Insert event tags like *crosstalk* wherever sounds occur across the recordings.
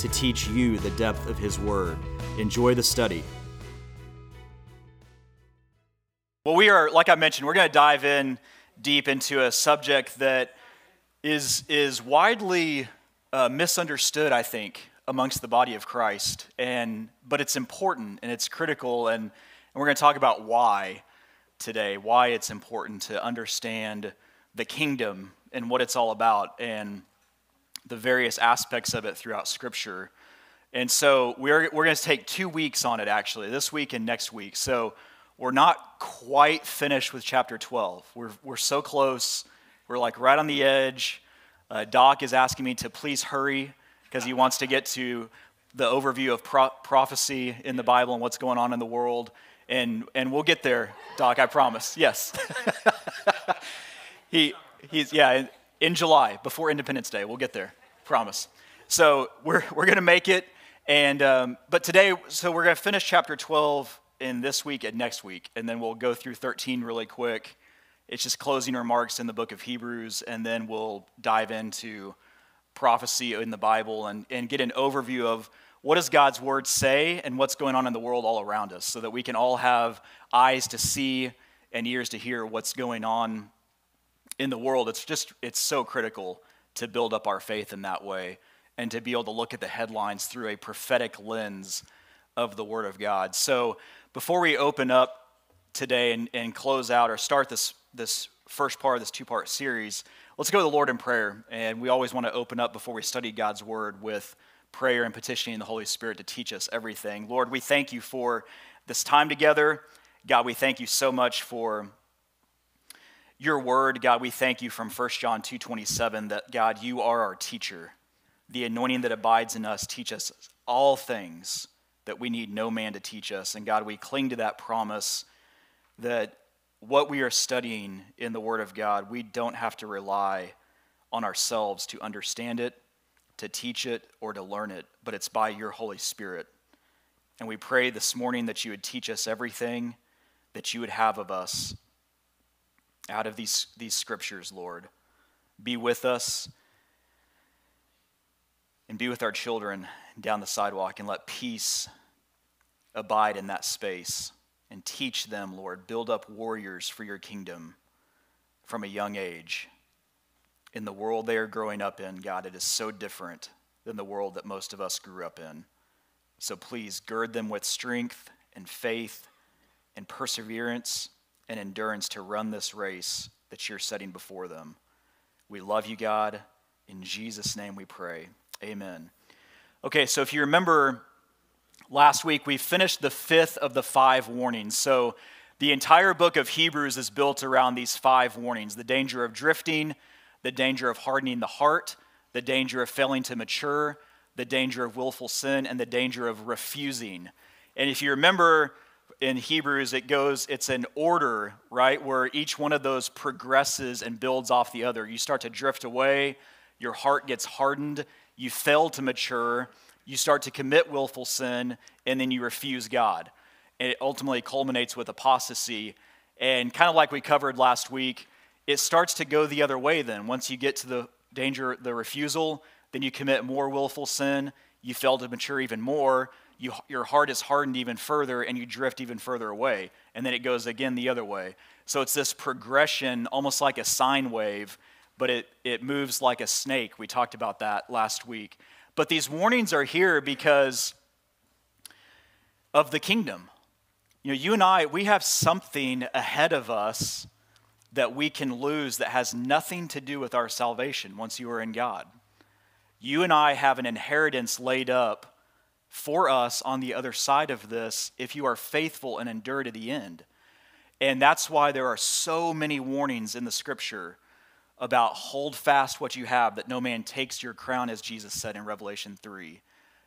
to teach you the depth of His Word. Enjoy the study. Well, we are, like I mentioned, we're going to dive in deep into a subject that is, is widely uh, misunderstood, I think, amongst the body of Christ. And, but it's important and it's critical, and, and we're going to talk about why today, why it's important to understand the kingdom and what it's all about. And the various aspects of it throughout Scripture. And so we're, we're going to take two weeks on it, actually, this week and next week. So we're not quite finished with chapter 12. We're, we're so close. We're like right on the edge. Uh, Doc is asking me to please hurry because he wants to get to the overview of pro- prophecy in the Bible and what's going on in the world. And, and we'll get there, Doc, I promise. Yes. *laughs* he, he's, yeah, in July, before Independence Day. We'll get there, promise. So we're, we're going to make it. And, um, but today, so we're going to finish chapter 12 in this week and next week. And then we'll go through 13 really quick. It's just closing remarks in the book of Hebrews. And then we'll dive into prophecy in the Bible and, and get an overview of what does God's word say and what's going on in the world all around us so that we can all have eyes to see and ears to hear what's going on in the world, it's just, it's so critical to build up our faith in that way and to be able to look at the headlines through a prophetic lens of the Word of God. So before we open up today and, and close out or start this, this first part of this two part series, let's go to the Lord in prayer. And we always want to open up before we study God's Word with prayer and petitioning the Holy Spirit to teach us everything. Lord, we thank you for this time together. God, we thank you so much for your word, God, we thank you from 1 John 2:27 that God, you are our teacher. The anointing that abides in us teach us all things that we need no man to teach us. And God, we cling to that promise that what we are studying in the word of God, we don't have to rely on ourselves to understand it, to teach it, or to learn it, but it's by your Holy Spirit. And we pray this morning that you would teach us everything that you would have of us out of these, these scriptures, Lord. Be with us and be with our children down the sidewalk and let peace abide in that space and teach them, Lord. Build up warriors for your kingdom from a young age. In the world they are growing up in, God, it is so different than the world that most of us grew up in. So please gird them with strength and faith and perseverance and endurance to run this race that you're setting before them. We love you, God. In Jesus' name we pray. Amen. Okay, so if you remember last week, we finished the fifth of the five warnings. So the entire book of Hebrews is built around these five warnings the danger of drifting, the danger of hardening the heart, the danger of failing to mature, the danger of willful sin, and the danger of refusing. And if you remember, in Hebrews, it goes, it's an order, right, where each one of those progresses and builds off the other. You start to drift away, your heart gets hardened, you fail to mature, you start to commit willful sin, and then you refuse God. And it ultimately culminates with apostasy. And kind of like we covered last week, it starts to go the other way then. Once you get to the danger, the refusal, then you commit more willful sin, you fail to mature even more you, your heart is hardened even further and you drift even further away. And then it goes again the other way. So it's this progression, almost like a sine wave, but it, it moves like a snake. We talked about that last week. But these warnings are here because of the kingdom. You know, you and I, we have something ahead of us that we can lose that has nothing to do with our salvation once you are in God. You and I have an inheritance laid up for us on the other side of this if you are faithful and endure to the end. And that's why there are so many warnings in the scripture about hold fast what you have, that no man takes your crown, as Jesus said in Revelation 3.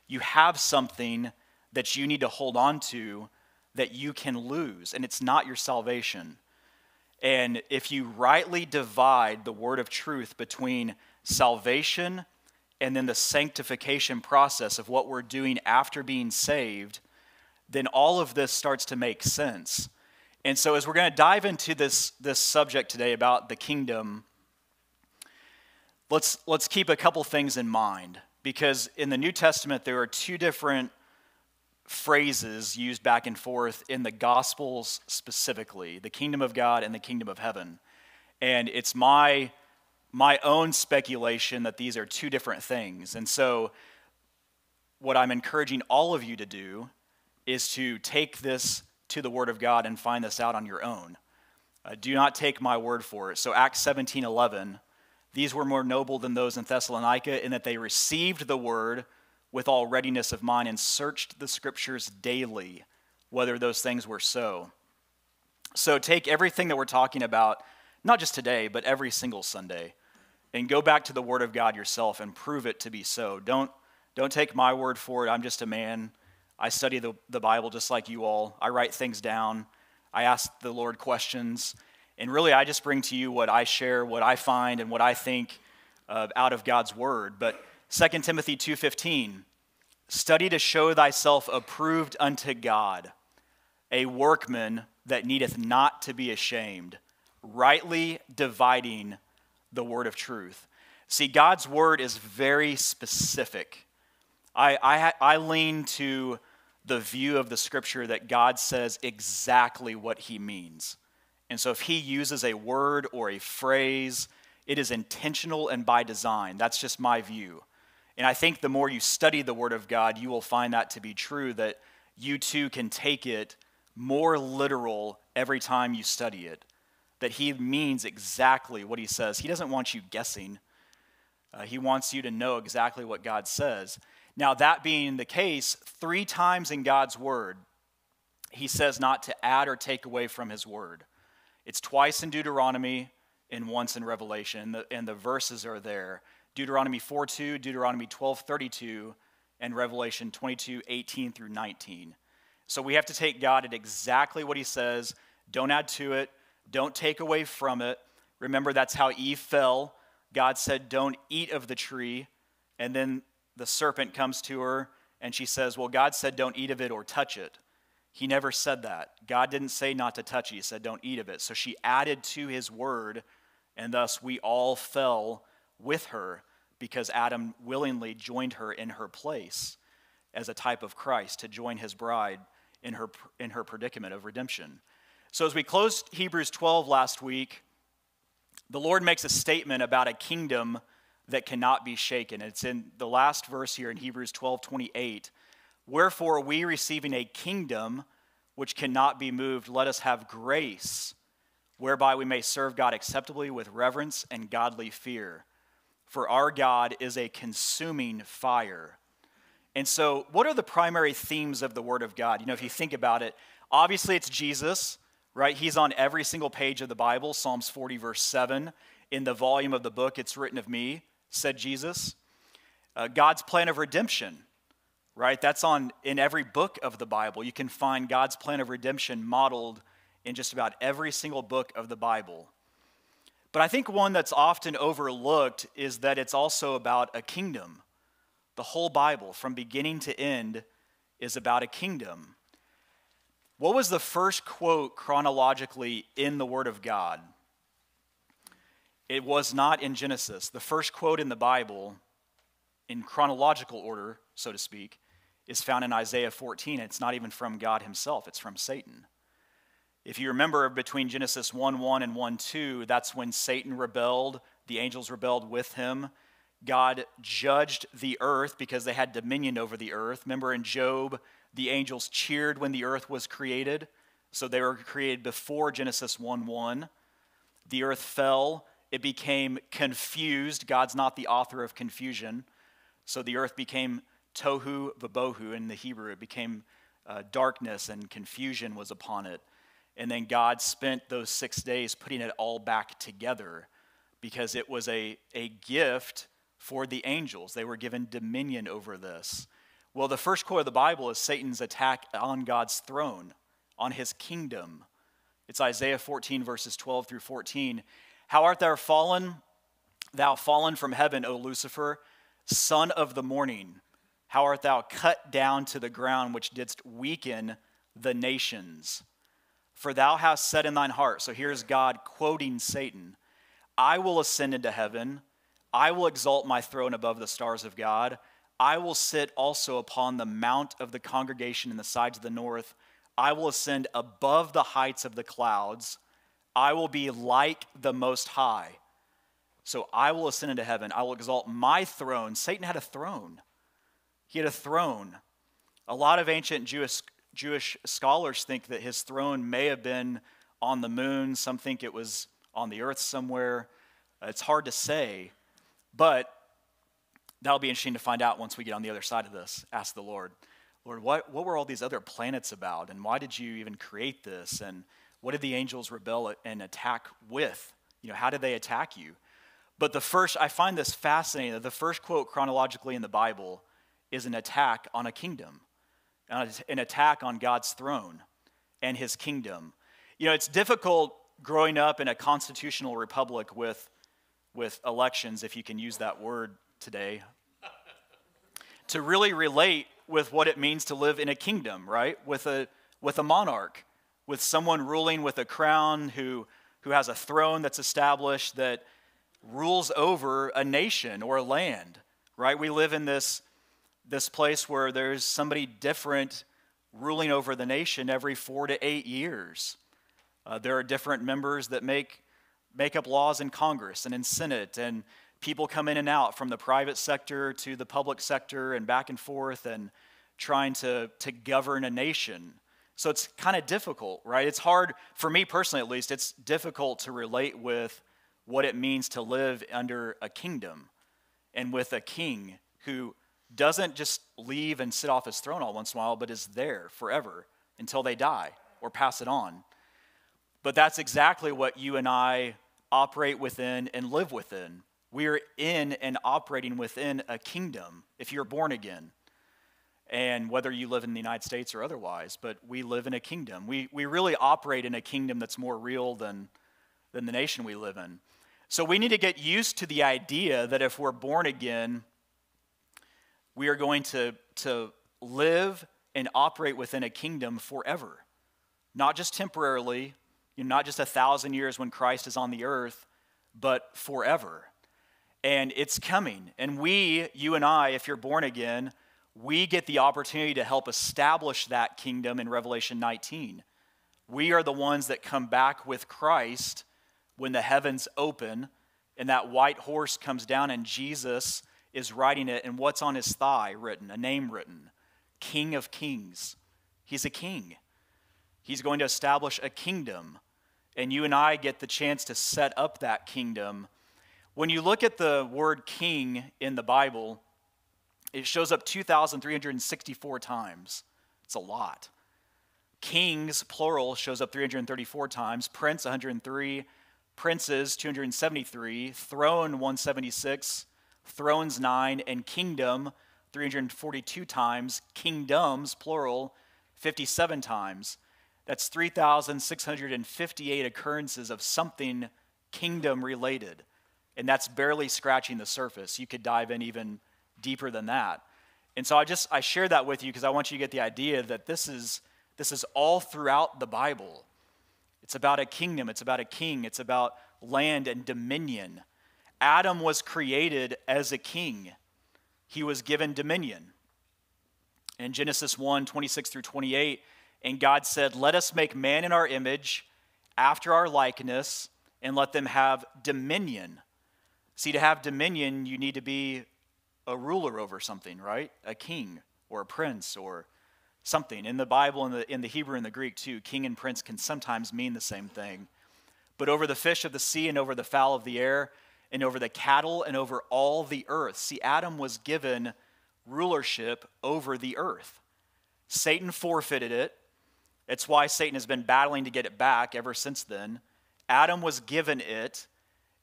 you have something that you need to hold on to that you can lose, and it's not your salvation. And if you rightly divide the word of truth between salvation and then the sanctification process of what we're doing after being saved, then all of this starts to make sense. And so, as we're going to dive into this, this subject today about the kingdom, let's, let's keep a couple things in mind. Because in the New Testament, there are two different phrases used back and forth in the Gospels specifically the kingdom of God and the kingdom of heaven. And it's my, my own speculation that these are two different things. And so, what I'm encouraging all of you to do is to take this to the Word of God and find this out on your own. Uh, do not take my word for it. So, Acts 17 11, these were more noble than those in Thessalonica in that they received the word with all readiness of mind and searched the scriptures daily whether those things were so. So take everything that we're talking about, not just today, but every single Sunday, and go back to the Word of God yourself and prove it to be so. Don't, don't take my word for it. I'm just a man. I study the, the Bible just like you all. I write things down. I ask the Lord questions. And really, I just bring to you what I share, what I find, and what I think uh, out of God's Word. But 2 Timothy 2:15 Study to show thyself approved unto God, a workman that needeth not to be ashamed, rightly dividing the word of truth. See, God's word is very specific. I, I, I lean to the view of the scripture that God says exactly what he means. And so if he uses a word or a phrase, it is intentional and by design. That's just my view. And I think the more you study the Word of God, you will find that to be true, that you too can take it more literal every time you study it. That He means exactly what He says. He doesn't want you guessing, uh, He wants you to know exactly what God says. Now, that being the case, three times in God's Word, He says not to add or take away from His Word. It's twice in Deuteronomy and once in Revelation, and the, and the verses are there. Deuteronomy 4 2, Deuteronomy 12 32, and Revelation 22 18 through 19. So we have to take God at exactly what he says. Don't add to it, don't take away from it. Remember, that's how Eve fell. God said, Don't eat of the tree. And then the serpent comes to her and she says, Well, God said, Don't eat of it or touch it. He never said that. God didn't say not to touch it, He said, Don't eat of it. So she added to his word, and thus we all fell with her because Adam willingly joined her in her place as a type of Christ to join his bride in her, in her predicament of redemption. So, as we closed Hebrews 12 last week, the Lord makes a statement about a kingdom that cannot be shaken. It's in the last verse here in Hebrews 12 28. Wherefore, we receiving a kingdom which cannot be moved, let us have grace whereby we may serve God acceptably with reverence and godly fear for our God is a consuming fire. And so, what are the primary themes of the Word of God? You know, if you think about it, obviously it's Jesus, right? He's on every single page of the Bible, Psalms 40, verse 7. In the volume of the book, it's written of me, said Jesus. Uh, God's plan of redemption, right? That's on in every book of the Bible. You can find God's plan of redemption modeled in just about every single book of the Bible. But I think one that's often overlooked is that it's also about a kingdom. The whole Bible, from beginning to end, is about a kingdom. What was the first quote chronologically in the Word of God? It was not in Genesis. The first quote in the Bible, in chronological order, so to speak, is found in Isaiah 14. It's not even from God Himself, it's from Satan. If you remember between Genesis 1 1 and 1 2, that's when Satan rebelled, the angels rebelled with him. God judged the earth because they had dominion over the earth. Remember in Job, the angels cheered when the earth was created. So they were created before Genesis 1 1. The earth fell, it became confused. God's not the author of confusion. So the earth became tohu vabohu in the Hebrew. It became uh, darkness and confusion was upon it. And then God spent those six days putting it all back together because it was a, a gift for the angels. They were given dominion over this. Well, the first quote of the Bible is Satan's attack on God's throne, on his kingdom. It's Isaiah 14, verses 12 through 14. How art thou fallen, thou fallen from heaven, O Lucifer, son of the morning? How art thou cut down to the ground, which didst weaken the nations? For thou hast said in thine heart, so here's God quoting Satan I will ascend into heaven, I will exalt my throne above the stars of God. I will sit also upon the mount of the congregation in the sides of the north. I will ascend above the heights of the clouds. I will be like the Most High. So I will ascend into heaven. I will exalt my throne. Satan had a throne. He had a throne. A lot of ancient Jewish, Jewish scholars think that his throne may have been on the moon. Some think it was on the earth somewhere. It's hard to say. But that'll be interesting to find out once we get on the other side of this. Ask the Lord, Lord, what, what were all these other planets about? And why did you even create this? And what did the angels rebel and attack with? You know, how did they attack you? But the first, I find this fascinating that the first quote chronologically in the Bible is an attack on a kingdom, an attack on God's throne and his kingdom. You know, it's difficult growing up in a constitutional republic with, with elections, if you can use that word today, to really relate with what it means to live in a kingdom, right? With a, with a monarch, with someone ruling with a crown who, who has a throne that's established that rules over a nation or a land, right? We live in this, this place where there's somebody different ruling over the nation every four to eight years. Uh, there are different members that make, make up laws in Congress and in Senate, and people come in and out from the private sector to the public sector and back and forth and trying to, to govern a nation. So it's kind of difficult, right? It's hard, for me personally at least, it's difficult to relate with what it means to live under a kingdom and with a king who doesn't just leave and sit off his throne all once in a while, but is there forever until they die or pass it on. But that's exactly what you and I operate within and live within. We're in and operating within a kingdom if you're born again. And whether you live in the United States or otherwise, but we live in a kingdom. We, we really operate in a kingdom that's more real than, than the nation we live in. So we need to get used to the idea that if we're born again, we are going to, to live and operate within a kingdom forever. Not just temporarily, you know, not just a thousand years when Christ is on the earth, but forever. And it's coming. And we, you and I, if you're born again, we get the opportunity to help establish that kingdom in Revelation 19. We are the ones that come back with Christ when the heavens open and that white horse comes down and Jesus is riding it, and what's on his thigh written? A name written King of Kings. He's a king. He's going to establish a kingdom, and you and I get the chance to set up that kingdom. When you look at the word king in the Bible, it shows up 2,364 times. It's a lot. Kings, plural, shows up 334 times. Prince, 103 princes 273, throne 176, thrones 9, and kingdom 342 times, kingdoms plural 57 times. That's 3,658 occurrences of something kingdom related. And that's barely scratching the surface. You could dive in even deeper than that. And so I just I share that with you because I want you to get the idea that this is this is all throughout the Bible. It's about a kingdom, it's about a king, it's about land and dominion. Adam was created as a king, he was given dominion. In Genesis 1 26 through 28, and God said, Let us make man in our image, after our likeness, and let them have dominion. See, to have dominion, you need to be a ruler over something, right? A king or a prince or something. In the Bible, in the, in the Hebrew and the Greek too, king and prince can sometimes mean the same thing. But over the fish of the sea and over the fowl of the air and over the cattle and over all the earth. See, Adam was given rulership over the earth. Satan forfeited it. It's why Satan has been battling to get it back ever since then. Adam was given it,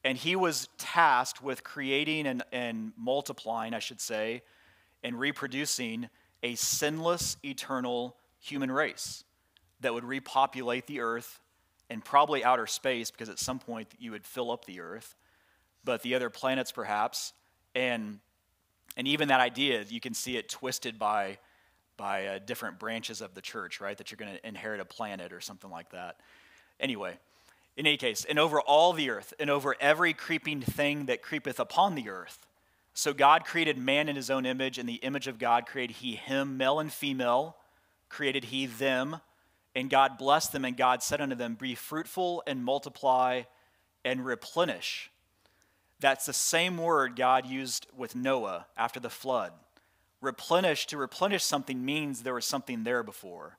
and he was tasked with creating and, and multiplying, I should say, and reproducing a sinless, eternal human race that would repopulate the earth and probably outer space, because at some point you would fill up the earth, but the other planets perhaps. And, and even that idea, you can see it twisted by, by uh, different branches of the church, right? That you're going to inherit a planet or something like that. Anyway, in any case, and over all the earth, and over every creeping thing that creepeth upon the earth. So God created man in his own image, in the image of God created he him, male and female, created he them. And God blessed them, and God said unto them, Be fruitful and multiply and replenish. That's the same word God used with Noah after the flood. Replenish, to replenish something means there was something there before.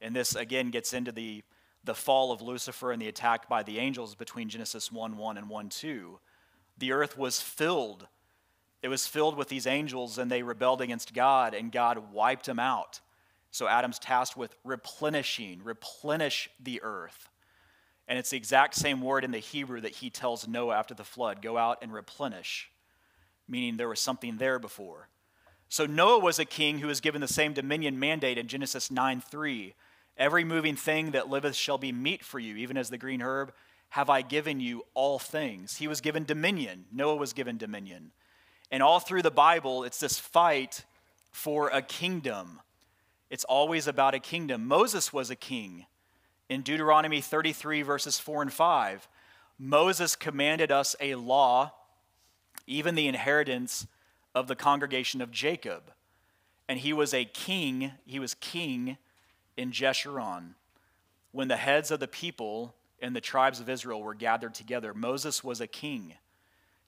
And this again gets into the, the fall of Lucifer and the attack by the angels between Genesis 1 1 and 1 2. The earth was filled. It was filled with these angels, and they rebelled against God, and God wiped them out. So Adam's tasked with replenishing, replenish the earth. And it's the exact same word in the Hebrew that he tells Noah after the flood go out and replenish, meaning there was something there before. So Noah was a king who was given the same dominion mandate in Genesis 9 3. Every moving thing that liveth shall be meat for you, even as the green herb have I given you all things. He was given dominion. Noah was given dominion. And all through the Bible, it's this fight for a kingdom it's always about a kingdom. Moses was a king. In Deuteronomy 33, verses 4 and 5, Moses commanded us a law, even the inheritance of the congregation of Jacob. And he was a king, he was king in Jeshurun. When the heads of the people and the tribes of Israel were gathered together, Moses was a king.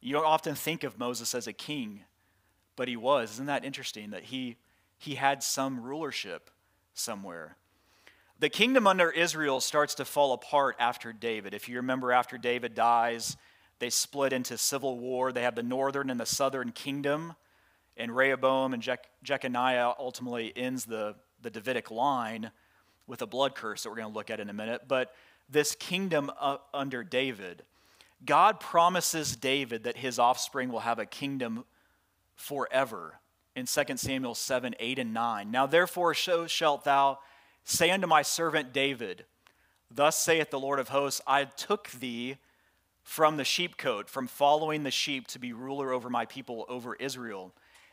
You don't often think of Moses as a king, but he was. Isn't that interesting that he he had some rulership somewhere. The kingdom under Israel starts to fall apart after David. If you remember, after David dies, they split into civil war. They have the northern and the southern kingdom, and Rehoboam and Je- Jeconiah ultimately ends the, the Davidic line with a blood curse that we're going to look at in a minute. But this kingdom uh, under David, God promises David that his offspring will have a kingdom forever in 2 Samuel 7 8 and 9. Now therefore, so shalt thou say unto my servant David, Thus saith the Lord of hosts, I took thee from the sheepcote, from following the sheep to be ruler over my people, over Israel.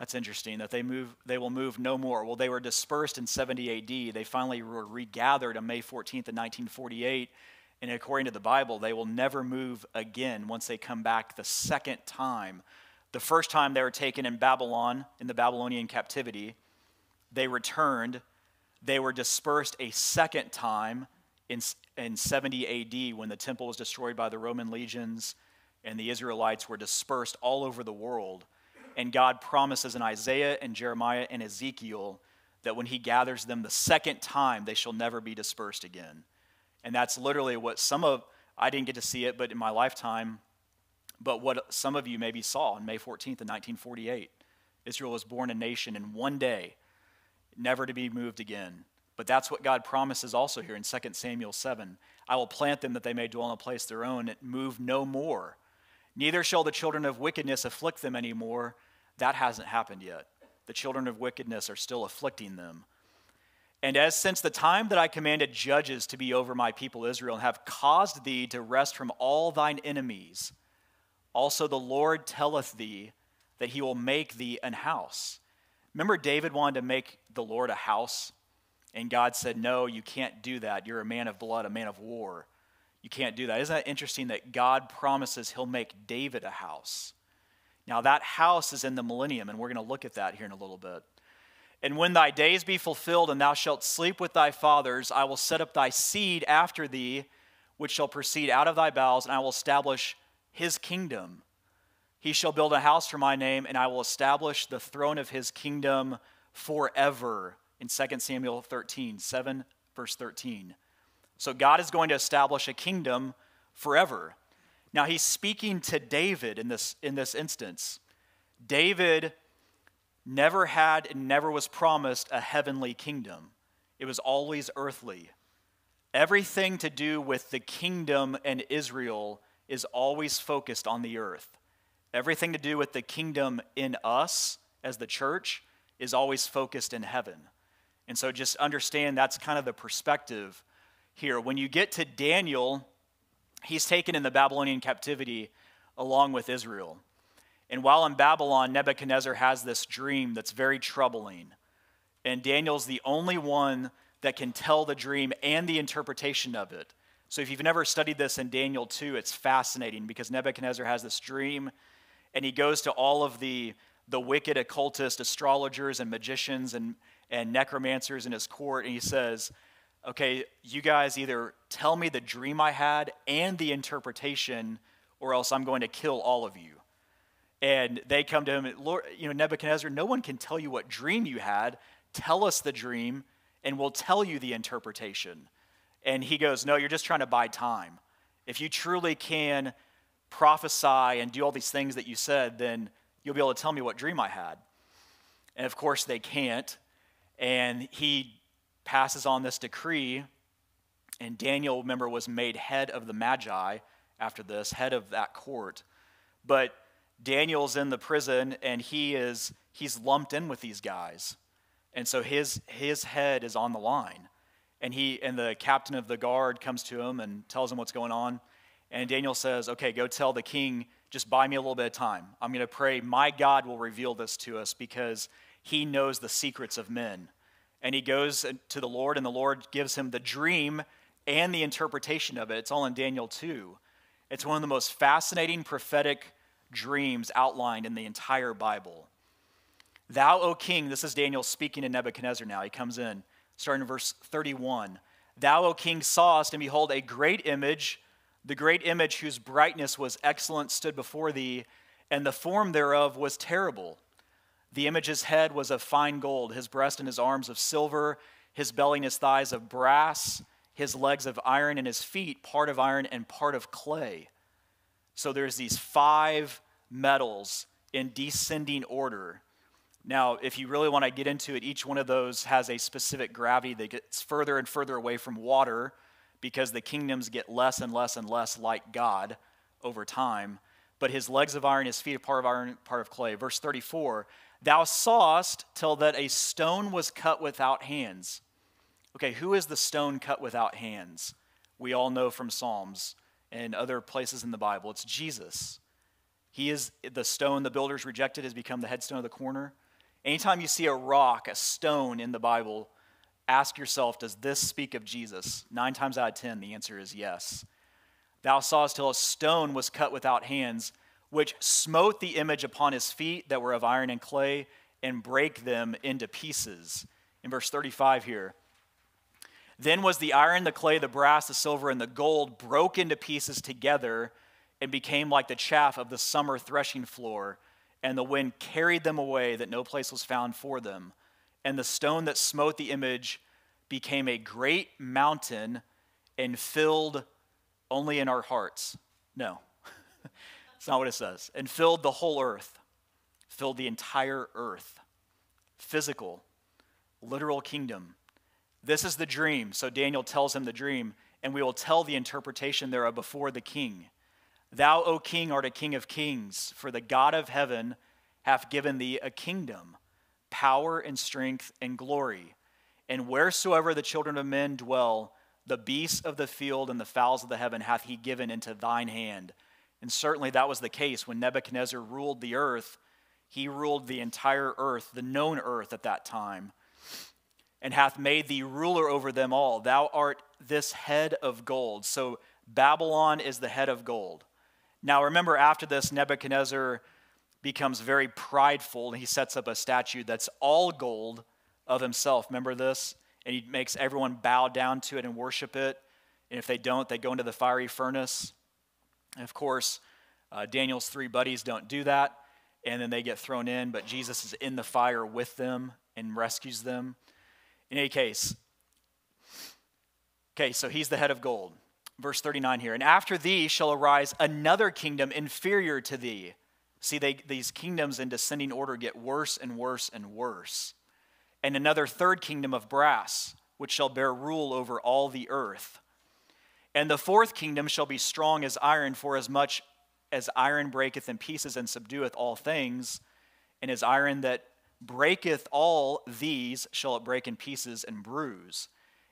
That's interesting that they move they will move no more. Well, they were dispersed in 70 AD. They finally were regathered on May 14th in 1948. And according to the Bible, they will never move again once they come back the second time. The first time they were taken in Babylon, in the Babylonian captivity, they returned they were dispersed a second time in, in 70 AD when the temple was destroyed by the Roman legions and the Israelites were dispersed all over the world. And God promises in Isaiah and Jeremiah and Ezekiel that when he gathers them the second time, they shall never be dispersed again. And that's literally what some of, I didn't get to see it, but in my lifetime, but what some of you maybe saw on May 14th of 1948. Israel was born a nation in one day never to be moved again. But that's what God promises also here in 2 Samuel 7. I will plant them that they may dwell in a place their own, and move no more. Neither shall the children of wickedness afflict them anymore. That hasn't happened yet. The children of wickedness are still afflicting them. And as since the time that I commanded judges to be over my people Israel, and have caused thee to rest from all thine enemies, also the Lord telleth thee that he will make thee an house. Remember, David wanted to make the Lord a house, and God said, No, you can't do that. You're a man of blood, a man of war. You can't do that. Isn't that interesting that God promises he'll make David a house? Now, that house is in the millennium, and we're going to look at that here in a little bit. And when thy days be fulfilled, and thou shalt sleep with thy fathers, I will set up thy seed after thee, which shall proceed out of thy bowels, and I will establish his kingdom. He shall build a house for my name, and I will establish the throne of his kingdom forever. In 2 Samuel 13, 7, verse 13. So God is going to establish a kingdom forever. Now he's speaking to David in this, in this instance. David never had and never was promised a heavenly kingdom, it was always earthly. Everything to do with the kingdom and Israel is always focused on the earth. Everything to do with the kingdom in us as the church is always focused in heaven. And so just understand that's kind of the perspective here. When you get to Daniel, he's taken in the Babylonian captivity along with Israel. And while in Babylon, Nebuchadnezzar has this dream that's very troubling. And Daniel's the only one that can tell the dream and the interpretation of it. So if you've never studied this in Daniel 2, it's fascinating because Nebuchadnezzar has this dream and he goes to all of the, the wicked occultist astrologers and magicians and, and necromancers in his court and he says, Okay, you guys either tell me the dream I had and the interpretation, or else I'm going to kill all of you. And they come to him, Lord, you know, Nebuchadnezzar, no one can tell you what dream you had. Tell us the dream and we'll tell you the interpretation. And he goes, No, you're just trying to buy time. If you truly can prophesy and do all these things that you said, then you'll be able to tell me what dream I had. And of course, they can't. And he passes on this decree. And Daniel, remember, was made head of the Magi after this, head of that court. But Daniel's in the prison and he is he's lumped in with these guys. And so his, his head is on the line. And, he, and the captain of the guard comes to him and tells him what's going on. And Daniel says, Okay, go tell the king, just buy me a little bit of time. I'm going to pray my God will reveal this to us because he knows the secrets of men. And he goes to the Lord, and the Lord gives him the dream and the interpretation of it. It's all in Daniel 2. It's one of the most fascinating prophetic dreams outlined in the entire Bible. Thou, O king, this is Daniel speaking to Nebuchadnezzar now. He comes in, starting in verse 31. Thou, O king, sawest, and behold, a great image, the great image whose brightness was excellent, stood before thee, and the form thereof was terrible. The image's head was of fine gold, his breast and his arms of silver, his belly and his thighs of brass, his legs of iron, and his feet part of iron and part of clay. So there's these five metals in descending order now, if you really want to get into it, each one of those has a specific gravity that gets further and further away from water because the kingdoms get less and less and less like God over time. But his legs of iron, his feet are part of iron, part of clay. Verse 34 Thou sawest till that a stone was cut without hands. Okay, who is the stone cut without hands? We all know from Psalms and other places in the Bible. It's Jesus. He is the stone the builders rejected, has become the headstone of the corner. Anytime you see a rock, a stone in the Bible, ask yourself, does this speak of Jesus? Nine times out of ten, the answer is yes. Thou sawest till a stone was cut without hands, which smote the image upon his feet that were of iron and clay, and brake them into pieces. In verse 35 here. Then was the iron, the clay, the brass, the silver, and the gold broke into pieces together and became like the chaff of the summer threshing floor and the wind carried them away that no place was found for them. And the stone that smote the image became a great mountain and filled only in our hearts. No, *laughs* it's not what it says. And filled the whole earth, filled the entire earth. Physical, literal kingdom. This is the dream. So Daniel tells him the dream, and we will tell the interpretation thereof before the king. Thou, O king, art a king of kings, for the God of heaven hath given thee a kingdom, power and strength and glory. And wheresoever the children of men dwell, the beasts of the field and the fowls of the heaven hath he given into thine hand. And certainly that was the case when Nebuchadnezzar ruled the earth. He ruled the entire earth, the known earth at that time, and hath made thee ruler over them all. Thou art this head of gold. So Babylon is the head of gold. Now, remember, after this, Nebuchadnezzar becomes very prideful and he sets up a statue that's all gold of himself. Remember this? And he makes everyone bow down to it and worship it. And if they don't, they go into the fiery furnace. And of course, uh, Daniel's three buddies don't do that. And then they get thrown in, but Jesus is in the fire with them and rescues them. In any case, okay, so he's the head of gold. verse 39 here. And after thee shall arise another kingdom inferior to thee. See, they, these kingdoms in descending order get worse and worse and worse. And another third kingdom of brass, which shall bear rule over all the earth. And the fourth kingdom shall be strong as iron, for as much as iron breaketh in pieces and subdueth all things, and as iron that breaketh all these shall it break in pieces and bruise.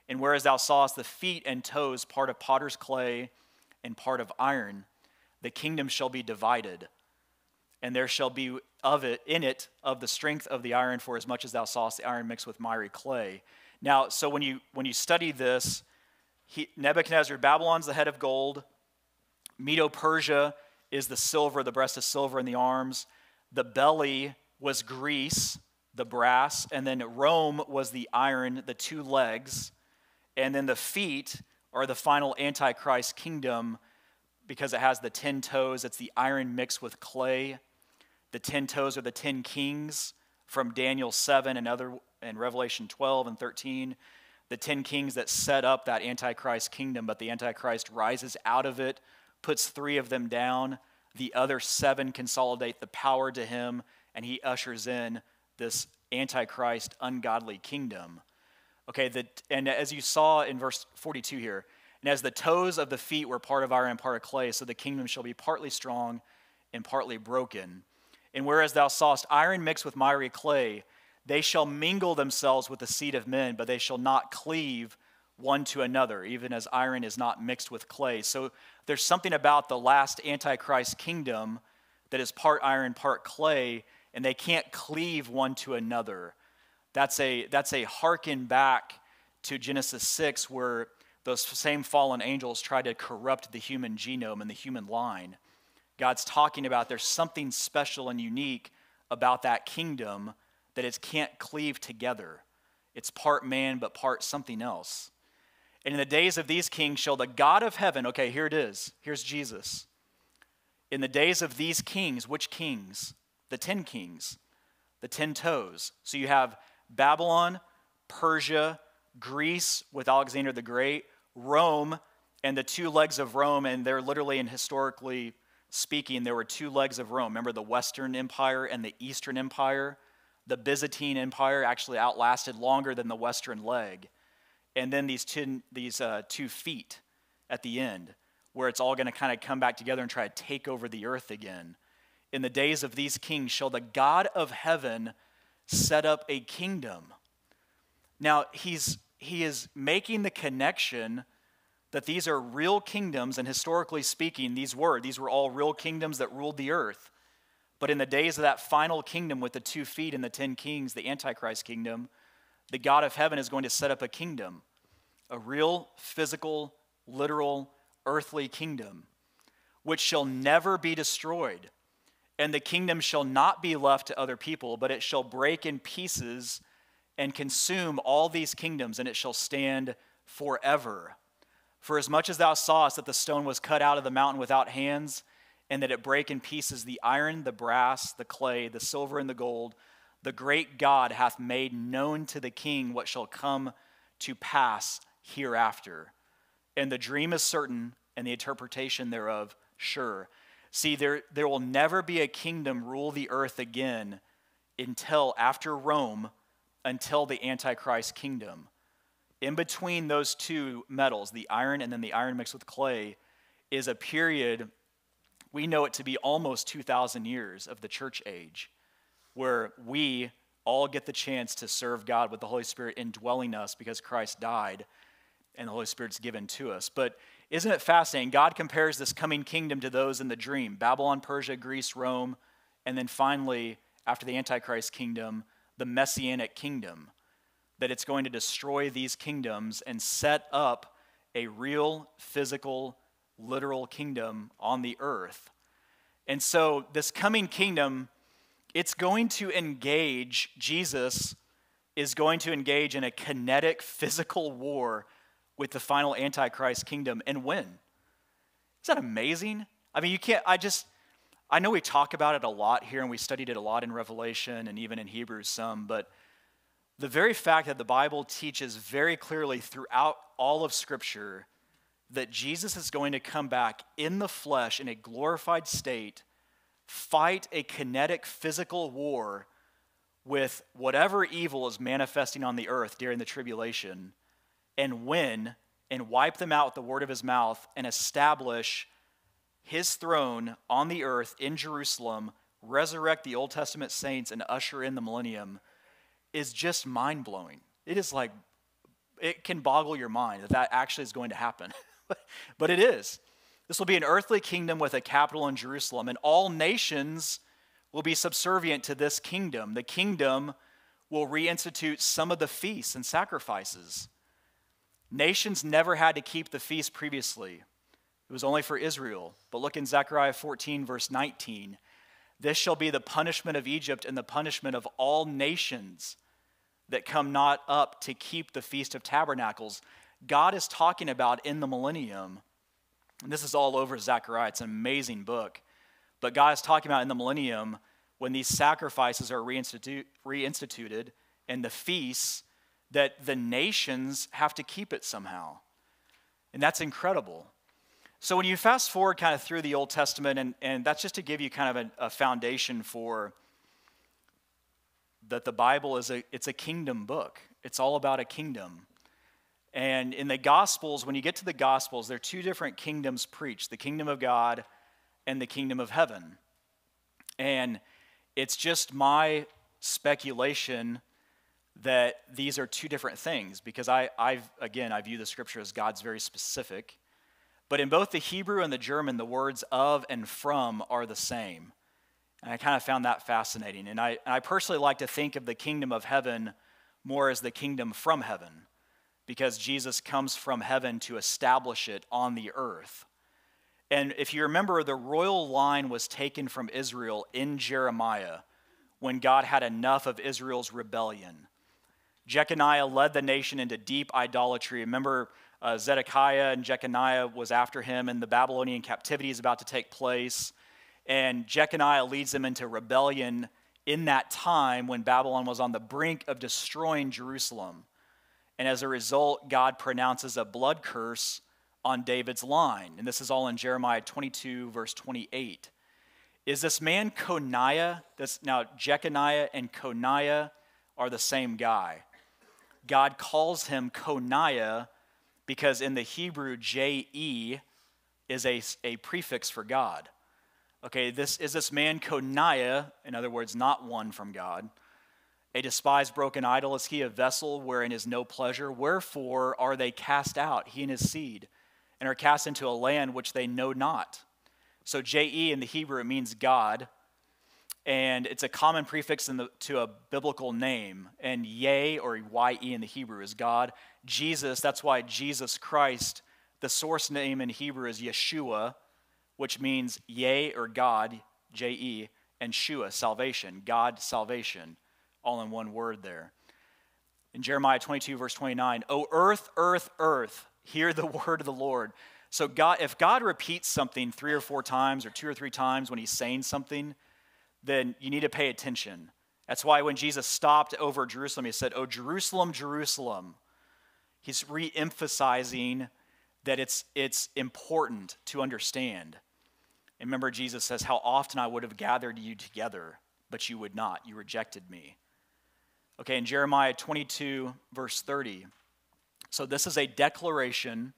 And whereas thou sawest the feet and toes, part of potter's clay and part of iron, the kingdom shall be divided. And there shall be of it in it of the strength of the iron, for as much as thou sawest the iron mixed with miry clay. Now, so when you when you study this, he, Nebuchadnezzar, Babylon's the head of gold, Medo Persia is the silver, the breast is silver, and the arms. The belly was Greece, the brass, and then Rome was the iron, the two legs. And then the feet are the final Antichrist kingdom because it has the ten toes. It's the iron mixed with clay. The ten toes are the ten kings from Daniel 7 and other and Revelation 12 and 13. The ten kings that set up that Antichrist kingdom, but the Antichrist rises out of it, puts three of them down. The other seven consolidate the power to him, and he ushers in this Antichrist ungodly kingdom. Okay, the, and as you saw in verse 42 here, and as the toes of the feet were part of iron and part of clay, so the kingdom shall be partly strong and partly broken. And whereas thou sawest iron mixed with miry clay, they shall mingle themselves with the seed of men, but they shall not cleave one to another, even as iron is not mixed with clay. So there's something about the last Antichrist kingdom that is part iron, part clay, and they can't cleave one to another. That's a, that's a harken back to Genesis 6, where those same fallen angels tried to corrupt the human genome and the human line. God's talking about there's something special and unique about that kingdom that it can't cleave together. It's part man, but part something else. And in the days of these kings shall the God of heaven, okay, here it is. Here's Jesus. In the days of these kings, which kings? The ten kings, the ten toes. So you have Babylon, Persia, Greece with Alexander the Great, Rome, and the two legs of Rome, and they're literally and historically speaking, there were two legs of Rome. Remember the Western Empire and the Eastern Empire? The Byzantine Empire actually outlasted longer than the Western leg. And then these two, these, uh, two feet at the end, where it's all going to kind of come back together and try to take over the earth again. In the days of these kings shall the God of heaven set up a kingdom. Now, he's, he is making the connection that these are real kingdoms, and historically speaking, these were. These were all real kingdoms that ruled the earth. But in the days of that final kingdom with the two feet and the ten kings, the Antichrist kingdom, the God of heaven is going to set up a kingdom, a real, physical, literal, earthly kingdom, which shall never be destroyed and the kingdom shall not be left to other people, but it shall break in pieces and consume all these kingdoms, and it shall stand forever. For as much as thou sawest that the stone was cut out of the mountain without hands, and that it break in pieces the iron, the brass, the clay, the silver, and the gold, the great God hath made known to the king what shall come to pass hereafter. And the dream is certain, and the interpretation thereof sure. See, there, there will never be a kingdom rule the earth again until after Rome, until the Antichrist kingdom. In between those two metals, the iron and then the iron mixed with clay, is a period, we know it to be almost 2,000 years of the church age, where we all get the chance to serve God with the Holy Spirit indwelling us because Christ died and the Holy Spirit's given to us. But isn't it fascinating? God compares this coming kingdom to those in the dream Babylon, Persia, Greece, Rome, and then finally, after the Antichrist kingdom, the Messianic kingdom. That it's going to destroy these kingdoms and set up a real, physical, literal kingdom on the earth. And so, this coming kingdom, it's going to engage, Jesus is going to engage in a kinetic, physical war with the final Antichrist kingdom and win. Is that amazing? I mean, you can't, I just, I know we talk about it a lot here and we studied it a lot in Revelation and even in Hebrews some, but the very fact that the Bible teaches very clearly throughout all of Scripture that Jesus is going to come back in the flesh in a glorified state, fight a kinetic physical war with whatever evil is manifesting on the earth during the tribulation, and win and wipe them out with the word of his mouth and establish his throne on the earth in Jerusalem, resurrect the Old Testament saints, and usher in the millennium is just mind blowing. It is like, it can boggle your mind that that actually is going to happen. *laughs* *laughs* but it is. This will be an earthly kingdom with a capital in Jerusalem, and all nations will be subservient to this kingdom. The kingdom will reinstitute some of the feasts and sacrifices. Nations never had to keep the feast previously, it was only for Israel. But look in Zechariah 14, verse 19. This shall be the punishment of Egypt and the punishment of all nations that come not up to keep the Feast of Tabernacles. God is talking about in the millennium, and this is all over Zechariah, it's an amazing book. But God is talking about in the millennium when these sacrifices are reinstitu- reinstituted and the feasts, that the nations have to keep it somehow. And that's incredible. So when you fast forward kind of through the Old Testament, and, and that's just to give you kind of a, a foundation for that the Bible is a it's a kingdom book. It's all about a kingdom. And in the Gospels, when you get to the Gospels, there are two different kingdoms preached the kingdom of God and the kingdom of heaven. And it's just my speculation that these are two different things because I, I've, again, I view the scripture as God's very specific. But in both the Hebrew and the German, the words of and from are the same. And I kind of found that fascinating. And I, and I personally like to think of the kingdom of heaven more as the kingdom from heaven because Jesus comes from heaven to establish it on the earth. And if you remember, the royal line was taken from Israel in Jeremiah when God had enough of Israel's rebellion. Jeconiah led the nation into deep idolatry. Remember, uh, Zedekiah and Jeconiah was after him, and the Babylonian captivity is about to take place. And Jeconiah leads them into rebellion in that time when Babylon was on the brink of destroying Jerusalem. And as a result, God pronounces a blood curse on David's line. And this is all in Jeremiah 22, verse 28. Is this man Coniah? This, now, Jeconiah and Coniah are the same guy. God calls him Coniah because in the Hebrew, J-E is a, a prefix for God. Okay, this is this man Coniah, in other words, not one from God, a despised broken idol is he, a vessel wherein is no pleasure. Wherefore are they cast out, he and his seed, and are cast into a land which they know not. So, J-E in the Hebrew, it means God, and it's a common prefix the, to a biblical name. And Yeh, or Y-E in the Hebrew, is God. Jesus, that's why Jesus Christ, the source name in Hebrew is Yeshua, which means Yeh or God, J-E, and Shua, salvation, God, salvation all in one word there. In Jeremiah 22, verse 29, O earth, earth, earth, hear the *laughs* word of the Lord. So, God, if God repeats something three or four times or two or three times when he's saying something, then you need to pay attention. That's why when Jesus stopped over Jerusalem, he said, Oh, Jerusalem, Jerusalem. He's re emphasizing that it's, it's important to understand. And remember, Jesus says, How often I would have gathered you together, but you would not. You rejected me. Okay, in Jeremiah 22, verse 30. So this is a declaration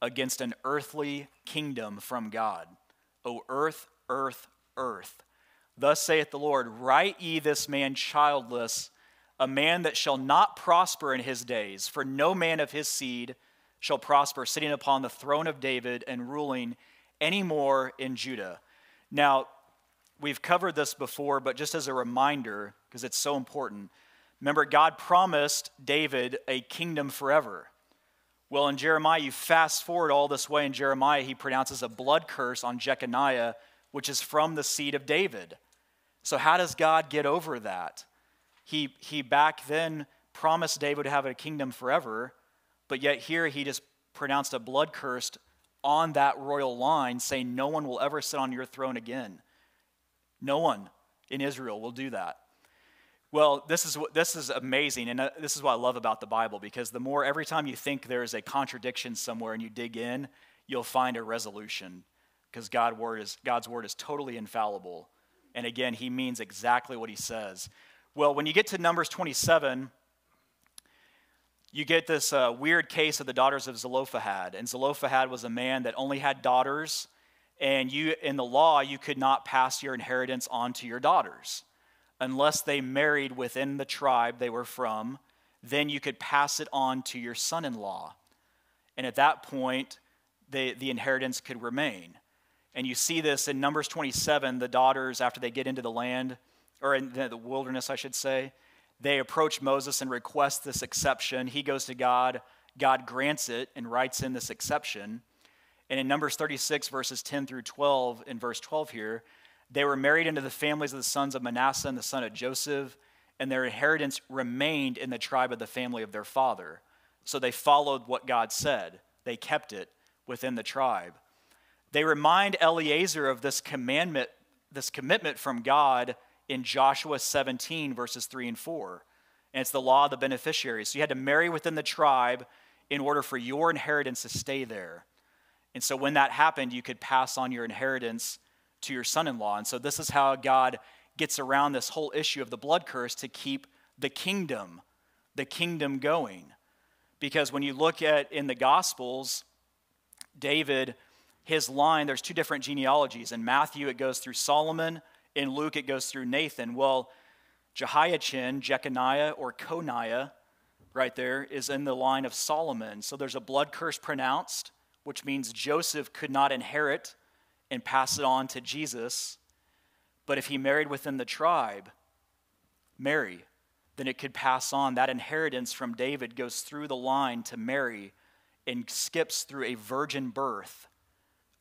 against an earthly kingdom from God. O earth, earth, earth. Thus saith the Lord, Write ye this man childless, a man that shall not prosper in his days, for no man of his seed shall prosper, sitting upon the throne of David and ruling any more in Judah. Now, we've covered this before, but just as a reminder, because it's so important, Remember, God promised David a kingdom forever. Well, in Jeremiah, you fast forward all this way in Jeremiah, he pronounces a blood curse on Jeconiah, which is from the seed of David. So, how does God get over that? He, he back then promised David to have a kingdom forever, but yet here he just pronounced a blood curse on that royal line, saying, No one will ever sit on your throne again. No one in Israel will do that. Well, this is, this is amazing, and uh, this is what I love about the Bible because the more every time you think there's a contradiction somewhere and you dig in, you'll find a resolution because God word is, God's word is totally infallible. And again, he means exactly what he says. Well, when you get to Numbers 27, you get this uh, weird case of the daughters of Zelophehad. And Zelophehad was a man that only had daughters, and you, in the law, you could not pass your inheritance on to your daughters unless they married within the tribe they were from, then you could pass it on to your son in law. And at that point, the, the inheritance could remain. And you see this in Numbers 27, the daughters, after they get into the land, or in the wilderness, I should say, they approach Moses and request this exception. He goes to God, God grants it and writes in this exception. And in Numbers 36, verses 10 through 12, in verse 12 here, they were married into the families of the sons of Manasseh and the son of Joseph, and their inheritance remained in the tribe of the family of their father. So they followed what God said, they kept it within the tribe. They remind Eleazar of this commandment, this commitment from God in Joshua 17, verses 3 and 4. And it's the law of the beneficiaries. So you had to marry within the tribe in order for your inheritance to stay there. And so when that happened, you could pass on your inheritance to your son in law. And so this is how God gets around this whole issue of the blood curse to keep the kingdom, the kingdom going. Because when you look at in the Gospels, David, his line, there's two different genealogies. In Matthew, it goes through Solomon. In Luke, it goes through Nathan. Well, Jehoiachin, Jeconiah, or Coniah, right there, is in the line of Solomon. So there's a blood curse pronounced, which means Joseph could not inherit and pass it on to Jesus. But if he married within the tribe, Mary, then it could pass on. That inheritance from David goes through the line to Mary and skips through a virgin birth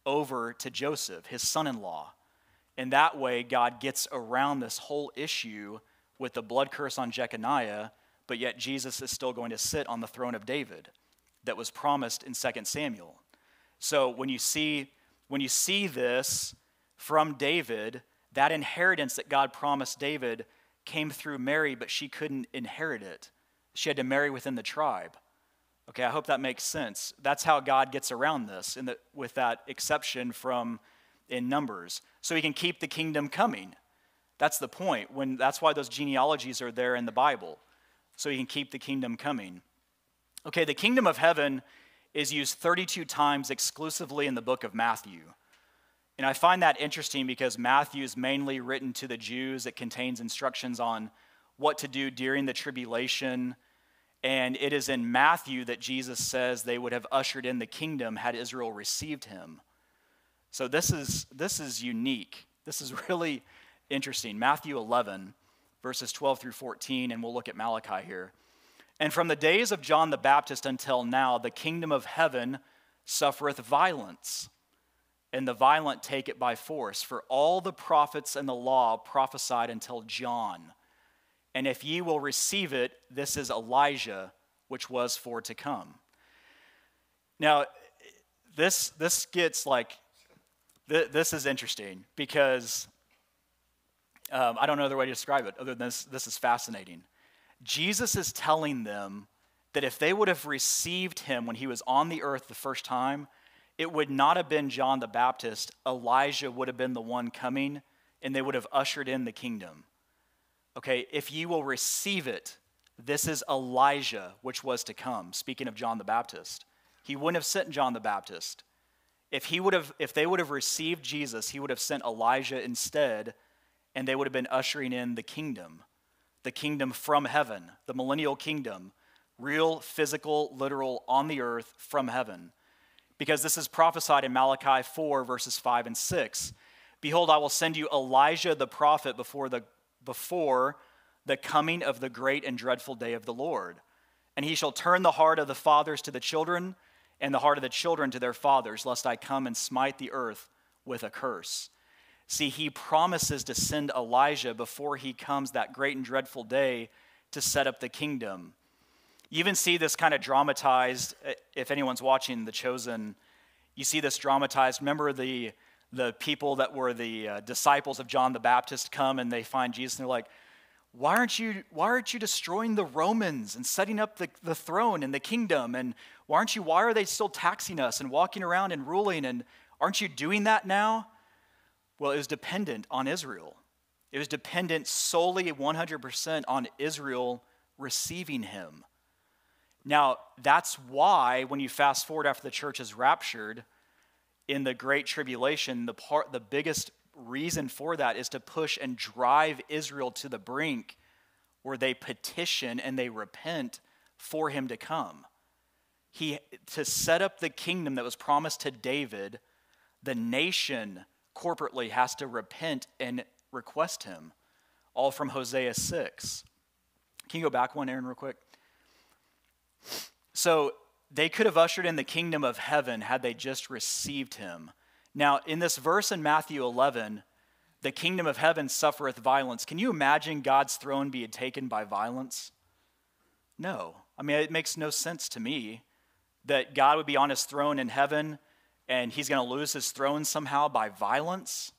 over to Joseph, his son in law. And that way, God gets around this whole issue with the blood curse on Jeconiah, but yet Jesus is still going to sit on the throne of David that was promised in 2 Samuel. So when you see when you see this from David, that inheritance that God promised David came through Mary, but she couldn't inherit it. She had to marry within the tribe. Okay, I hope that makes sense. That's how God gets around this in the, with that exception from in Numbers. So he can keep the kingdom coming. That's the point. When, that's why those genealogies are there in the Bible. So he can keep the kingdom coming. Okay, the kingdom of heaven is used 32 times exclusively in the book of Matthew. And I find that interesting because Matthew is mainly written to the Jews. It contains instructions on what to do during the tribulation. And it is in Matthew that Jesus says they would have ushered in the kingdom had Israel received him. So this is, this is unique. This is *laughs* really interesting. Matthew 11, verses 12 through 14, and we'll look at Malachi here. And from the days of John the Baptist until now, the kingdom of heaven suffereth violence, and the violent take it by force. For all the prophets and the law prophesied until John. And if ye will receive it, this is Elijah, which was for to come. Now, this, this gets like, th- this is interesting because um, I don't know other way to describe it other than this, this is fascinating. Jesus is telling them that if they would have received him when he was on the earth the first time, it would not have been John the Baptist. Elijah would have been the one coming, and they would have ushered in the kingdom. Okay, if ye will receive it, this is Elijah, which was to come. Speaking of John the Baptist, he wouldn't have sent John the Baptist. If he would have, if they would have received Jesus, he would have sent Elijah instead, and they would have been ushering in the kingdom the kingdom from heaven, the millennial kingdom, real, physical, literal, on the earth from heaven. Because this is prophesied in Malachi 4, verses 5 and 6. Behold, I will send you Elijah the prophet before the, before the coming of the great and dreadful day of the Lord. And he shall turn the heart of the fathers to the children, and the heart of the children to their fathers, lest I come and smite the earth with a curse. See, he promises to send Elijah before he comes that great and dreadful day to set up the kingdom. You even see this kind of dramatized, eh, if anyone's watching The Chosen, you see this dramatized. Remember the, the people that were the uh, disciples of John the Baptist come and they find Jesus and they're like, why aren't you, why aren't you destroying the Romans and setting up the, the throne and the kingdom? And why aren't you, why are they still taxing us and walking around and ruling? And aren't you doing that now? Well, it was dependent on Israel. It was dependent solely 100% on Israel receiving him. Now, that's why when you fast forward after the church is raptured in the great tribulation, the part the biggest reason for that is to push and drive Israel to the brink where they petition and they repent for him to come. He to set up the kingdom that was promised to David, the nation corporately has to repent and request him. All from Hosea 6. Can you go back one, Aaron, real quick? So they could have ushered in the kingdom of heaven had they just received him. Now, in this verse in Matthew 11, the kingdom of heaven suffereth violence. Can you imagine God's throne being taken by violence? No. I mean, it makes no sense to me that God would be on his throne in heaven and he's going to lose his throne somehow by violence.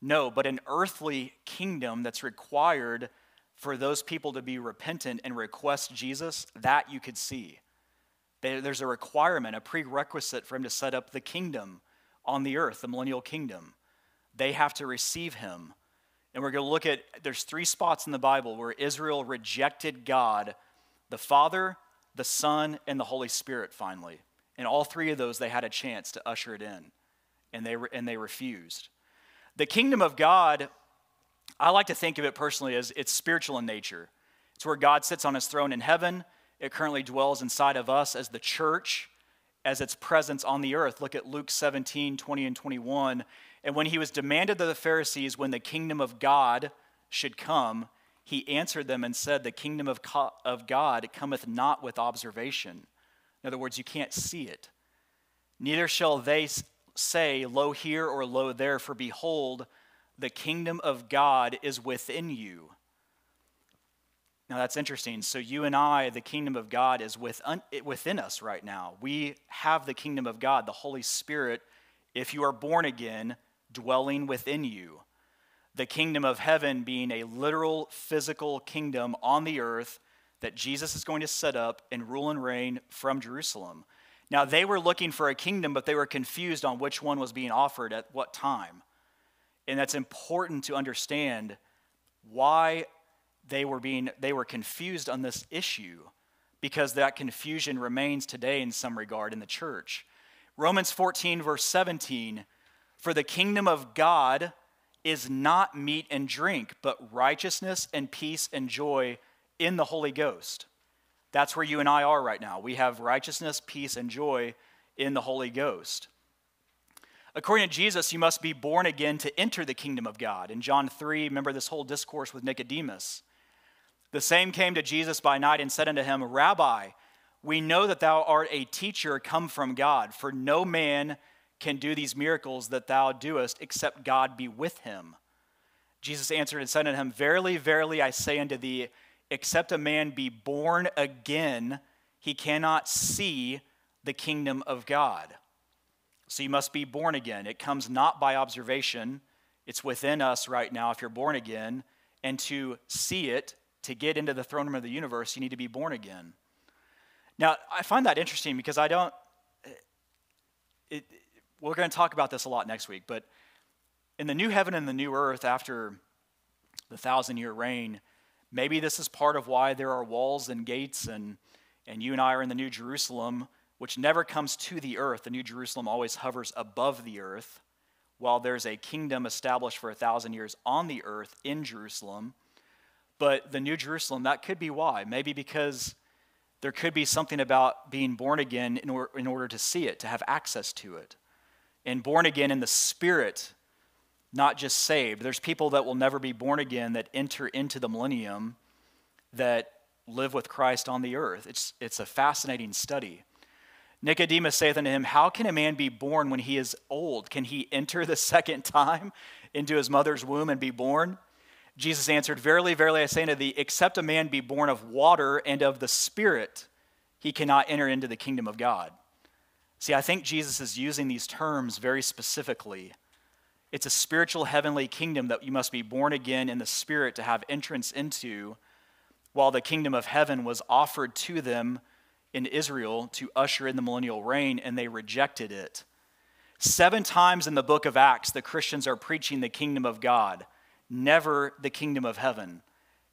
No, but an earthly kingdom that's required for those people to be repentant and request Jesus, that you could see. There's a requirement, a prerequisite for him to set up the kingdom on the earth, the millennial kingdom. They have to receive him. And we're going to look at there's three spots in the Bible where Israel rejected God, the Father, the Son, and the Holy Spirit finally. And all three of those they had a chance to usher it in. And they and they refused. The kingdom of God, I like to think of it personally as it's spiritual in nature. It's where God sits on his throne in heaven. It currently dwells inside of us as the church as its presence on the earth. Look at Luke 17, 20 and 21. And when he was demanded of the Pharisees when the kingdom of God should come, he answered them and said, The kingdom of, of God cometh not with observation. In other words, you can't see it. Neither shall they say, Lo here or lo there, for behold, the kingdom of God is within you. Now that's interesting. So, you and I, the kingdom of God is within us right now. We have the kingdom of God, the Holy Spirit, if you are born again, dwelling within you. The kingdom of heaven being a literal, physical kingdom on the earth that Jesus is going to set up and rule and reign from Jerusalem. Now, they were looking for a kingdom, but they were confused on which one was being offered at what time. And that's important to understand why they were being they were confused on this issue because that confusion remains today in some regard in the church. Romans 14 verse 17 for the kingdom of God is not meat and drink but righteousness and peace and joy in the Holy Ghost. That's where you and I are right now. We have righteousness, peace and joy in the Holy Ghost. According to Jesus, you must be born again to enter the kingdom of God. In John 3, remember this whole discourse with Nicodemus. The same came to Jesus by night and said unto him, Rabbi, we know that thou art a teacher come from God, for no man can do these miracles that thou doest except God be with him. Jesus answered and said unto him, Verily, verily, I say unto thee, except a man be born again, he cannot see the kingdom of God. So you must be born again. It comes not by observation, it's within us right now if you're born again. And to see it, to get into the throne room of the universe, you need to be born again. Now, I find that interesting because I don't. It, we're going to talk about this a lot next week, but in the new heaven and the new earth after the thousand year reign, maybe this is part of why there are walls and gates, and, and you and I are in the New Jerusalem, which never comes to the earth. The New Jerusalem always hovers above the earth, while there's a kingdom established for a thousand years on the earth in Jerusalem. But the New Jerusalem, that could be why. Maybe because there could be something about being born again in, or, in order to see it, to have access to it. And born again in the spirit, not just saved. There's people that will never be born again that enter into the millennium that live with Christ on the earth. It's, it's a fascinating study. Nicodemus saith unto him, How can a man be born when he is old? Can he enter the *laughs* second time into his mother's womb and be born? Jesus answered, Verily, verily, I say unto thee, except a man be born of water and of the Spirit, he cannot enter into the kingdom of God. See, I think Jesus is using these terms very specifically. It's a spiritual heavenly kingdom that you must be born again in the spirit to have entrance into, while the kingdom of heaven was offered to them in Israel to usher in the millennial reign, and they rejected it. Seven times in the book of Acts, the Christians are preaching the kingdom of God, never the kingdom of heaven.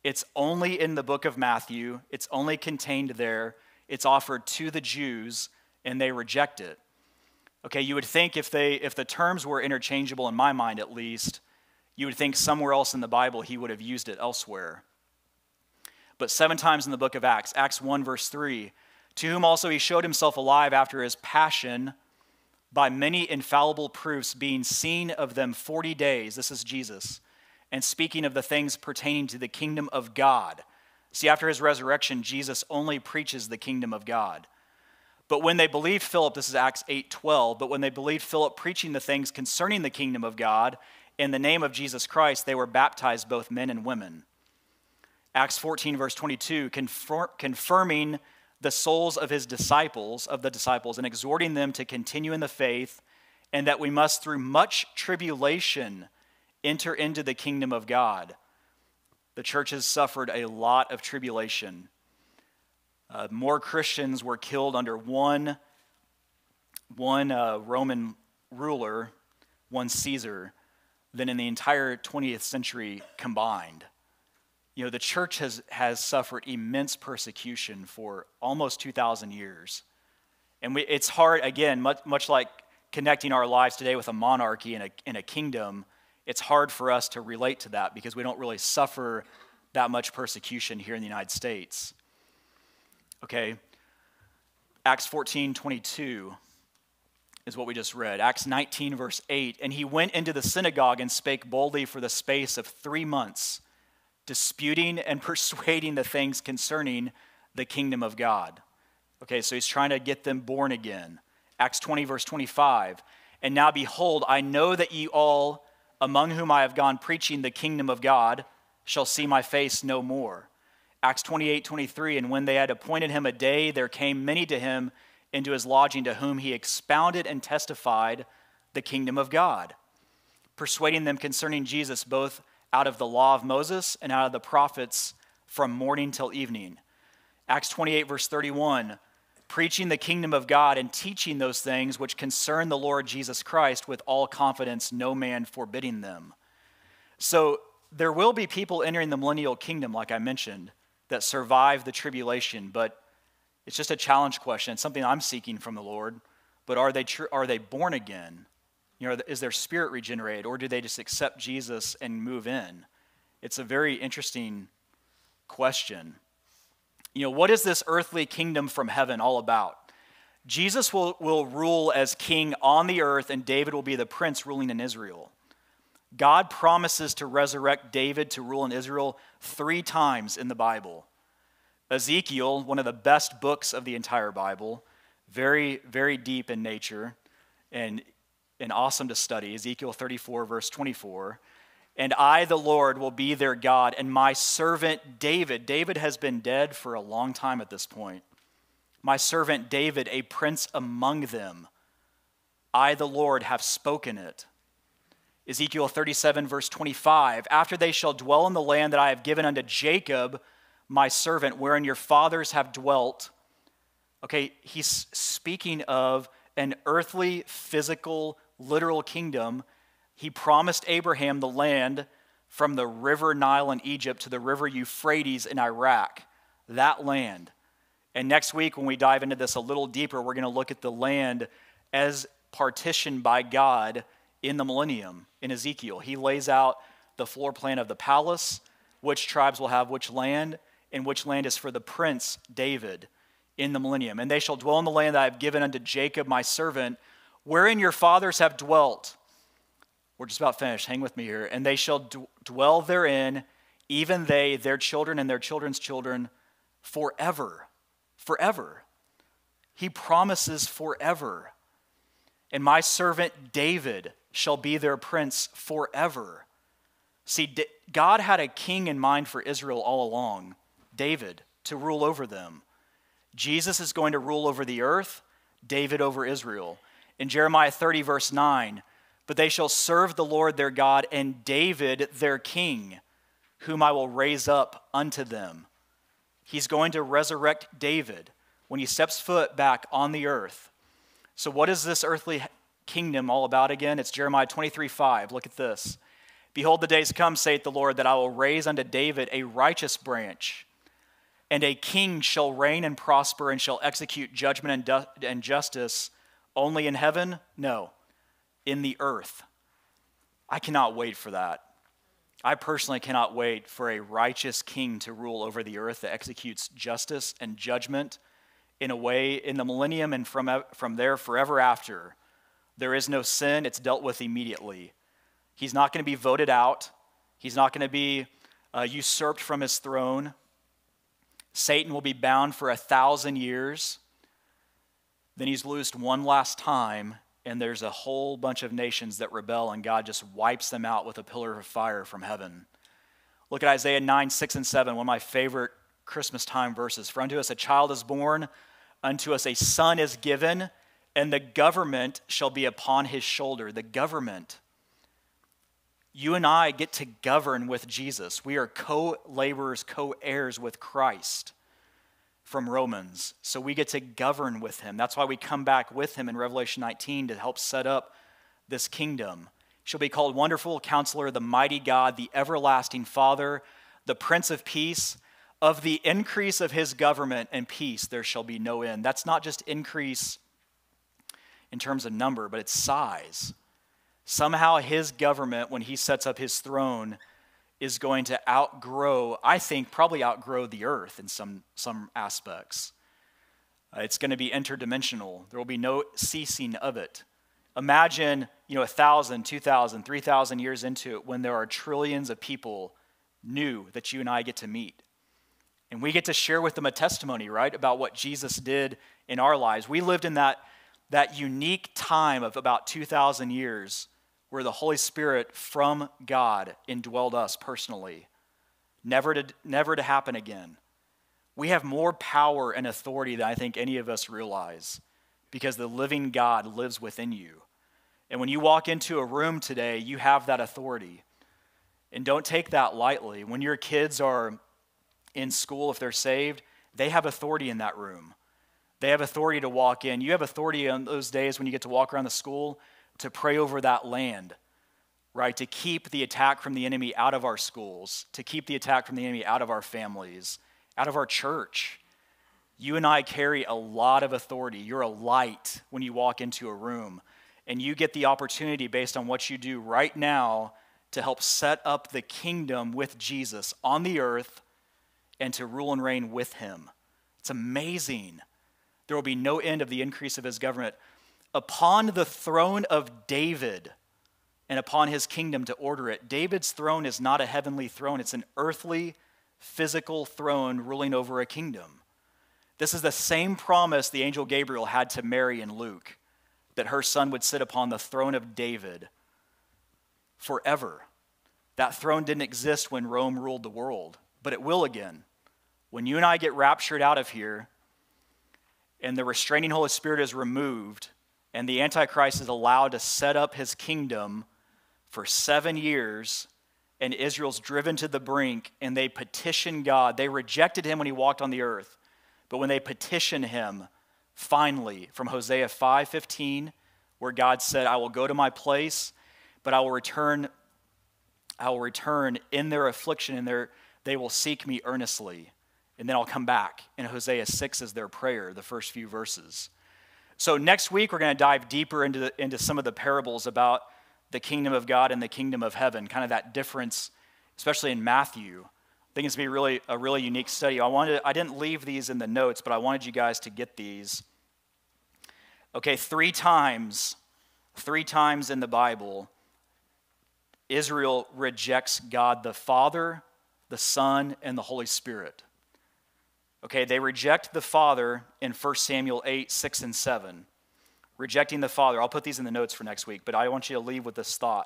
It's only in the book of Matthew, it's only contained there, it's offered to the Jews, and they reject it. Okay, you would think if they if the terms were interchangeable in my mind at least, you would think somewhere else in the Bible he would have used it elsewhere. But seven times in the book of Acts, Acts 1 verse 3, to whom also he showed himself alive after his passion by many infallible proofs being seen of them 40 days. This is Jesus and speaking of the things pertaining to the kingdom of God. See, after his resurrection, Jesus only preaches the kingdom of God. But when they believed Philip, this is Acts 8:12, but when they believed Philip preaching the things concerning the kingdom of God in the name of Jesus Christ, they were baptized both men and women. Acts 14 verse 22, confirming the souls of his disciples, of the disciples and exhorting them to continue in the faith and that we must through much tribulation enter into the kingdom of God. The church has suffered a lot of tribulation. Uh, more Christians were killed under one, one uh, Roman ruler, one Caesar, than in the entire 20th century combined. You know, the church has, has suffered immense persecution for almost 2,000 years. And we, it's hard, again, much, much like connecting our lives today with a monarchy and a, and a kingdom it's hard for us to relate to that because we don't really suffer that much persecution here in the United States. Okay, Acts 14 22 is what we just read. Acts 19, verse 8. And he went into the synagogue and spake boldly for the space of three months, disputing and *laughs* persuading the things concerning the kingdom of God. Okay, so he's trying to get them born again. Acts 20, verse 25. And now behold, I know that ye all among whom I have gone preaching the kingdom of God, shall see my face no more. Acts 28 23. And when they had appointed him a day, there came many to him into his lodging, to whom he expounded and testified the kingdom of God, persuading them concerning Jesus, both out of the law of Moses and out of the prophets from morning till evening. Acts 28, verse 31 preaching the kingdom of God and teaching those things which concern the Lord Jesus Christ with all confidence, no man forbidding them. So there will be people entering the millennial kingdom, like I mentioned, that survive the tribulation, but it's just a challenge question. It's something I'm seeking from the Lord. But are they, tr- are they born again? You know, is their spirit regenerated, or do they just accept Jesus and move in? It's a very interesting question you know, what is this earthly kingdom from heaven all about? Jesus will, will rule as king on the earth, and David will be the prince ruling in Israel. God promises to resurrect David to rule in Israel three times in the Bible. Ezekiel, one of the best books of the entire Bible, very, very deep in nature and, and awesome to study. Ezekiel 34, verse 24. And I, the Lord, will be their God, and my servant David. David has been dead for a long time at this point. My servant David, a prince among them. I, the Lord, have spoken it. Ezekiel 37, verse 25. After they shall dwell in the land that I have given unto Jacob, my servant, wherein your fathers have dwelt. Okay, he's speaking of an earthly, physical, literal kingdom he promised Abraham the land from the river Nile in Egypt to the river Euphrates in Iraq, that land. And next week, when we dive into this a little deeper, we're going to look at the land as partitioned by God in the millennium in Ezekiel. He lays out the floor plan of the palace, which tribes will have which land, and which land is for the prince David in the millennium. And they shall dwell in the land that I have given unto Jacob my servant, wherein your fathers have dwelt we're just about finished. Hang with me here. And they shall d- dwell therein, even they, their children, and their children's children, forever. Forever. He promises forever. And my servant David shall be their prince forever. See, God had a king in mind for Israel all along, David, to rule over them. Jesus is going to rule over the earth, David over Israel. In Jeremiah 30, verse 9, but they shall serve the Lord their God and David their king, whom I will raise up unto them. He's going to resurrect David when he steps foot back on the earth. So, what is this earthly kingdom all about again? It's Jeremiah 23 5. Look at this. Behold, the days come, saith the Lord, that I will raise unto David a righteous branch, and a king shall reign and prosper and shall execute judgment and, and justice only in heaven? No, in the earth. I cannot wait for that. I personally cannot wait for a righteous king to rule over the earth that executes justice and judgment in a way in the millennium and from, from there forever after. There is no sin, it's dealt with immediately. He's not going to be voted out, he's not going to be uh, usurped from his throne. Satan will be bound for a thousand years. Then he's loosed one last time, and there's a whole bunch of nations that rebel, and God just wipes them out with a pillar of fire from heaven. Look at Isaiah 9, 6, and 7, one of my favorite Christmas time verses. For unto us a child is born, unto us a son is given, and the government shall be upon his shoulder. The government. You and I get to govern with Jesus. We are co laborers, co heirs with Christ from Romans. So we get to govern with him. That's why we come back with him in Revelation 19 to help set up this kingdom. She'll be called Wonderful Counselor, the Mighty God, the Everlasting Father, the Prince of Peace. Of the increase of his government and peace, there shall be no end. That's not just increase in terms of number, but it's size. Somehow, his government, when he sets up his throne, is going to outgrow, I think, probably outgrow the earth in some, some aspects. Uh, it's going to be interdimensional. There will be no ceasing of it. Imagine, you know, a thousand, two thousand, three thousand years into it when there are trillions of people new that you and I get to meet. And we get to share with them a testimony, right, about what Jesus did in our lives. We lived in that, that unique time of about 2,000 years where the Holy Spirit from God indwelled us personally, never to, never to happen again. We have more power and authority than I think any of us realize because the living God lives within you. And when you walk into a room today, you have that authority. And don't take that lightly. When your kids are in school, if they're saved, they have authority in that room. They have authority to walk in. You have authority on those days when you get to walk around the school to pray over that land, right? To keep the attack from the enemy out of our schools, to keep the attack from the enemy out of our families, out of our church. You and I carry a lot of authority. You're a light when you walk into a room, and you get the opportunity based on what you do right now to help set up the kingdom with Jesus on the earth and to rule and reign with him. It's amazing. There will be no end of the increase of his government upon the throne of David and upon his kingdom to order it. David's throne is not a heavenly throne, it's an earthly, physical throne ruling over a kingdom. This is the same promise the angel Gabriel had to Mary in Luke that her son would sit upon the throne of David forever. That throne didn't exist when Rome ruled the world, but it will again. When you and I get raptured out of here and the restraining Holy Spirit is removed, and the Antichrist is allowed to set up his kingdom for seven years, and Israel's driven to the brink, and they petition God. They rejected him when he walked on the earth, but when they petition him, finally, from Hosea 5:15, where God said, "I will go to my place, but I will return. I will return in their affliction, and their they will seek me earnestly." And then I'll come back. And Hosea 6 is their prayer, the first few verses. So, next week, we're going to dive deeper into, the, into some of the parables about the kingdom of God and the kingdom of heaven, kind of that difference, especially in Matthew. I think it's going to be really, a really unique study. I, wanted, I didn't leave these in the notes, but I wanted you guys to get these. Okay, three times, three times in the Bible, Israel rejects God the Father, the Son, and the Holy Spirit. Okay, they reject the Father in 1 Samuel 8, 6, and 7. Rejecting the Father. I'll put these in the notes for next week, but I want you to leave with this thought.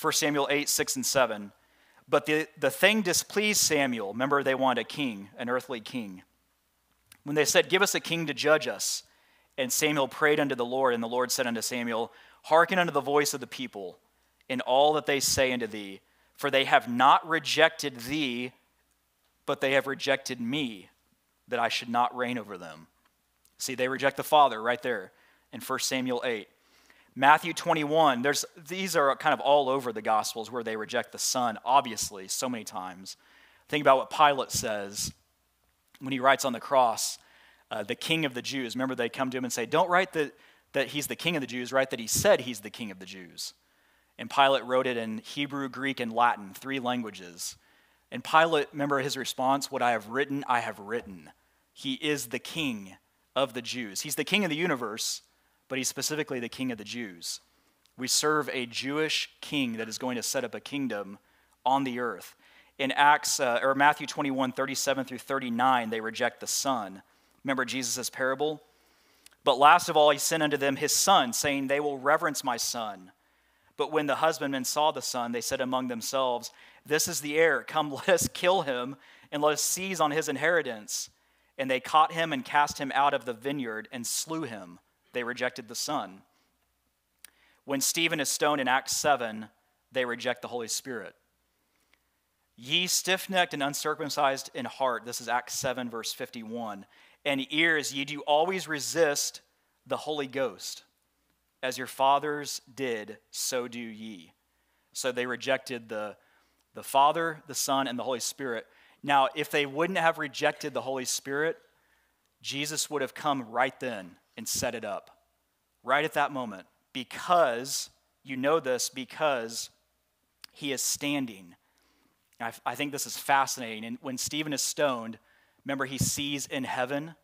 1 Samuel 8, 6, and 7. But the, the thing displeased Samuel. Remember, they wanted a king, an earthly king. When they said, Give us a king to judge us. And Samuel prayed unto the Lord, and the Lord said unto Samuel, Hearken unto the voice of the people in all that they say unto thee, for they have not rejected thee, but they have rejected me, that I should not reign over them. See, they reject the Father right there in 1 Samuel 8. Matthew 21, there's, these are kind of all over the Gospels where they reject the Son, obviously, so many times. Think about what Pilate says when he writes on the cross, uh, the King of the Jews. Remember, they come to him and say, Don't write that, that he's the King of the Jews, write that he said he's the King of the Jews. And Pilate wrote it in Hebrew, Greek, and Latin, three languages. And Pilate, remember his response, What I have written, I have written. He is the King of the Jews. He's the King of the universe but he's specifically the king of the Jews. We serve a Jewish king that is going to set up a kingdom on the earth. In Acts uh, or Matthew 21, 37 through 39, they reject the Son. Remember Jesus' parable? But last of all, he sent unto them his son, saying, They will reverence my son. But when the husbandmen saw the son, they said among themselves, This is the heir. Come, *laughs* let us kill him, and let us seize on his inheritance. And they caught him and cast him out of the vineyard and slew him. They rejected the Son. When Stephen is stoned in Acts 7, they reject the Holy Spirit. Ye stiff necked and uncircumcised in heart, this is Acts 7, verse 51, and ears, ye do always resist the Holy Ghost. As your fathers did, so do ye. So they rejected the, the Father, the Son, and the Holy Spirit. Now, if they wouldn't have rejected the Holy Spirit, Jesus would have come right then and set it up right at that moment because you know this because he is standing. I, I think this is fascinating. And when Stephen is stoned, remember he sees in heaven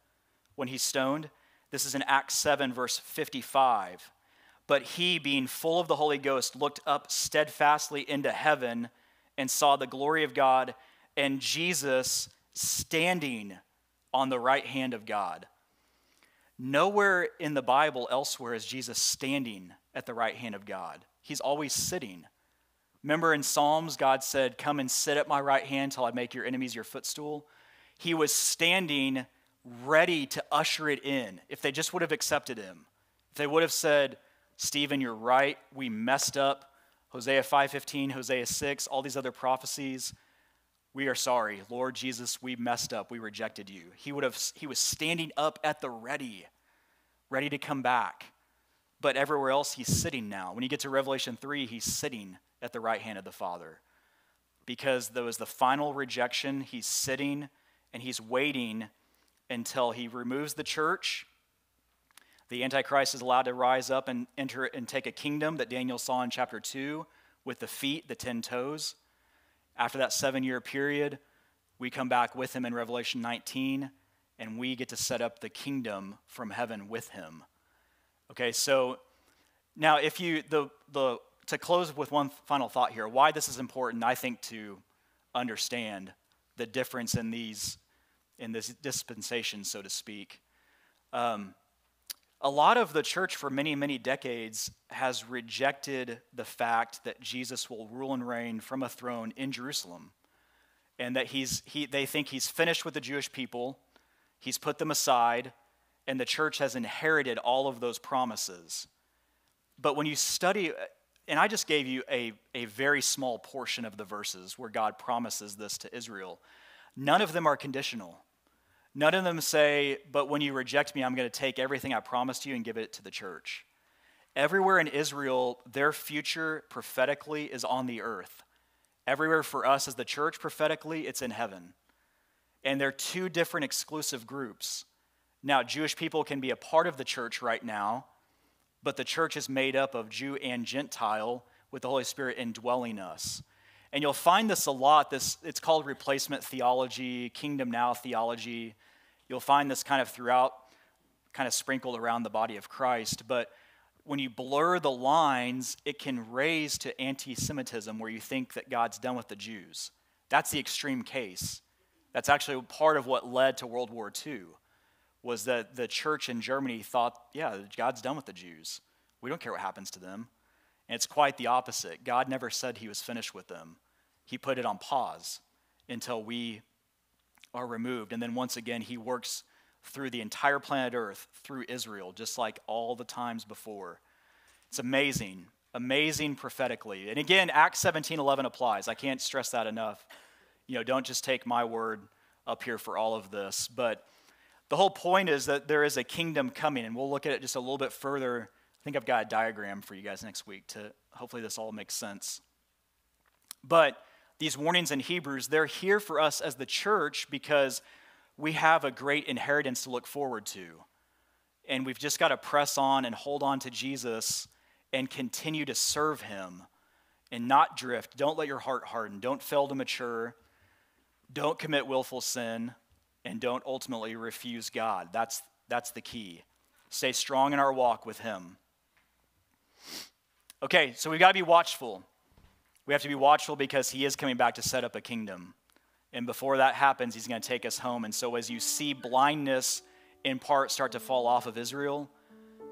when he's stoned? This is in Acts 7, verse 55. But he, being full of the Holy Ghost, looked up steadfastly into heaven and saw the glory of God and Jesus standing on the right hand of God. Nowhere in the Bible elsewhere is Jesus standing at the right hand of God. He's always sitting. Remember in Psalms, God said, Come and sit at my right hand till I make your enemies your footstool? He was standing ready to usher it in if they just would have accepted him. If they would have said, Stephen, you're right, we messed up. Hosea 5:15, Hosea 6, all these other prophecies. We are sorry, Lord Jesus, we messed up. We rejected you. He would have he was standing up at the ready, ready to come back. But everywhere else he's sitting now. When you get to Revelation 3, he's sitting at the right hand of the Father. Because there was the final rejection, he's sitting and he's waiting until he removes the church. The Antichrist is allowed to rise up and enter and take a kingdom that Daniel saw in chapter 2 with the feet, the 10 toes. After that seven year period, we come back with him in Revelation 19, and we get to set up the kingdom from heaven with him. Okay, so now if you, the, the, to close with one final thought here, why this is important, I think, to understand the difference in these, in this dispensation, so to speak. Um, a lot of the church for many, many decades has rejected the fact that Jesus will rule and reign from a throne in Jerusalem and that he's, he, they think he's finished with the Jewish people, he's put them aside, and the church has inherited all of those promises. But when you study, and I just gave you a, a very small portion of the verses where God promises this to Israel, none of them are conditional. None of them say, But when you reject me, I'm going to take everything I promised you and give it to the church. Everywhere in Israel, their future prophetically is on the earth. Everywhere for us as the church prophetically, it's in heaven. And they're two different exclusive groups. Now, Jewish people can be a part of the church right now, but the church is made up of Jew and Gentile with the Holy Spirit indwelling us. And you'll find this a lot. This, it's called replacement theology, kingdom now theology. You'll find this kind of throughout, kind of sprinkled around the body of Christ. But when you blur the lines, it can raise to anti Semitism where you think that God's done with the Jews. That's the extreme case. That's actually part of what led to World War II, was that the church in Germany thought, yeah, God's done with the Jews. We don't care what happens to them. And it's quite the opposite. God never said he was finished with them, he put it on pause until we are removed. And then once again, he works through the entire planet Earth, through Israel, just like all the times before. It's amazing, amazing prophetically. And again, Acts 17 11 applies. I can't stress that enough. You know, don't just take my word up here for all of this. But the whole point is that there is a kingdom coming, and we'll look at it just a little bit further. I think I've got a diagram for you guys next week to hopefully this all makes sense. But these warnings in Hebrews, they're here for us as the church because we have a great inheritance to look forward to. And we've just got to press on and hold on to Jesus and continue to serve him and not drift. Don't let your heart harden. Don't fail to mature. Don't commit willful sin. And don't ultimately refuse God. That's, that's the key. Stay strong in our walk with him. Okay, so we've got to be watchful. We have to be watchful because he is coming back to set up a kingdom. And before that happens, he's going to take us home. And so, as you see blindness in part start to fall off of Israel,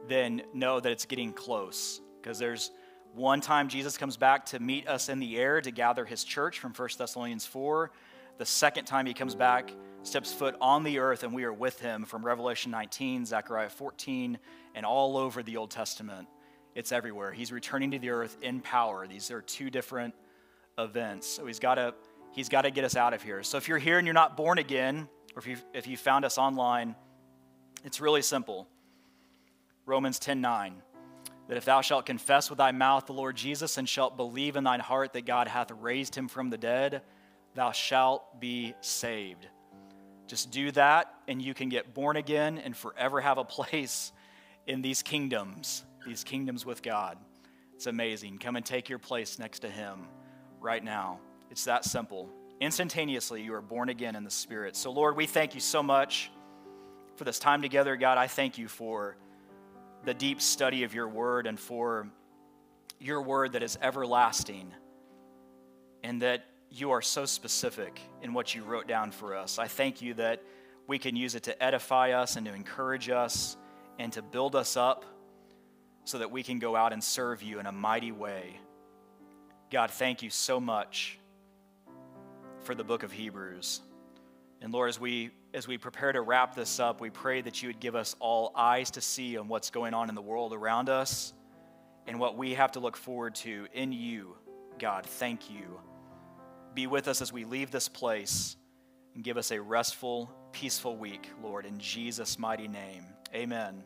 then know that it's getting close. Because there's one time Jesus comes back to meet us in the air to gather his church from 1 Thessalonians 4. The second time he comes back, steps foot on the earth, and we are with him from Revelation 19, Zechariah 14, and all over the Old Testament. It's everywhere. He's returning to the earth in power. These are two different events. So he's got to he's got to get us out of here. So if you're here and you're not born again, or if you if you found us online, it's really simple. Romans 10:9 that if thou shalt confess with thy mouth the Lord Jesus and shalt believe in thine heart that God hath raised him from the dead, thou shalt be saved. Just do that and you can get born again and forever have a *laughs* place in these kingdoms, these kingdoms with God. It's amazing. Come and take your place next to him right now. It's that simple. Instantaneously, you are born again in the Spirit. So, Lord, we thank you so much for this time together. God, I thank you for the deep study of your word and for your word that is everlasting and that you are so specific in what you wrote down for us. I thank you that we can use it to edify us and to encourage us and to build us up so that we can go out and serve you in a mighty way. God, thank you so much for the book of Hebrews. And Lord, as we as we prepare to wrap this up, we pray that you would give us all eyes to see on what's going on in the world around us and what we have to look forward to in you. God, thank you. Be with us as we leave this place and give us a restful, peaceful week, Lord, in Jesus' mighty name. Amen.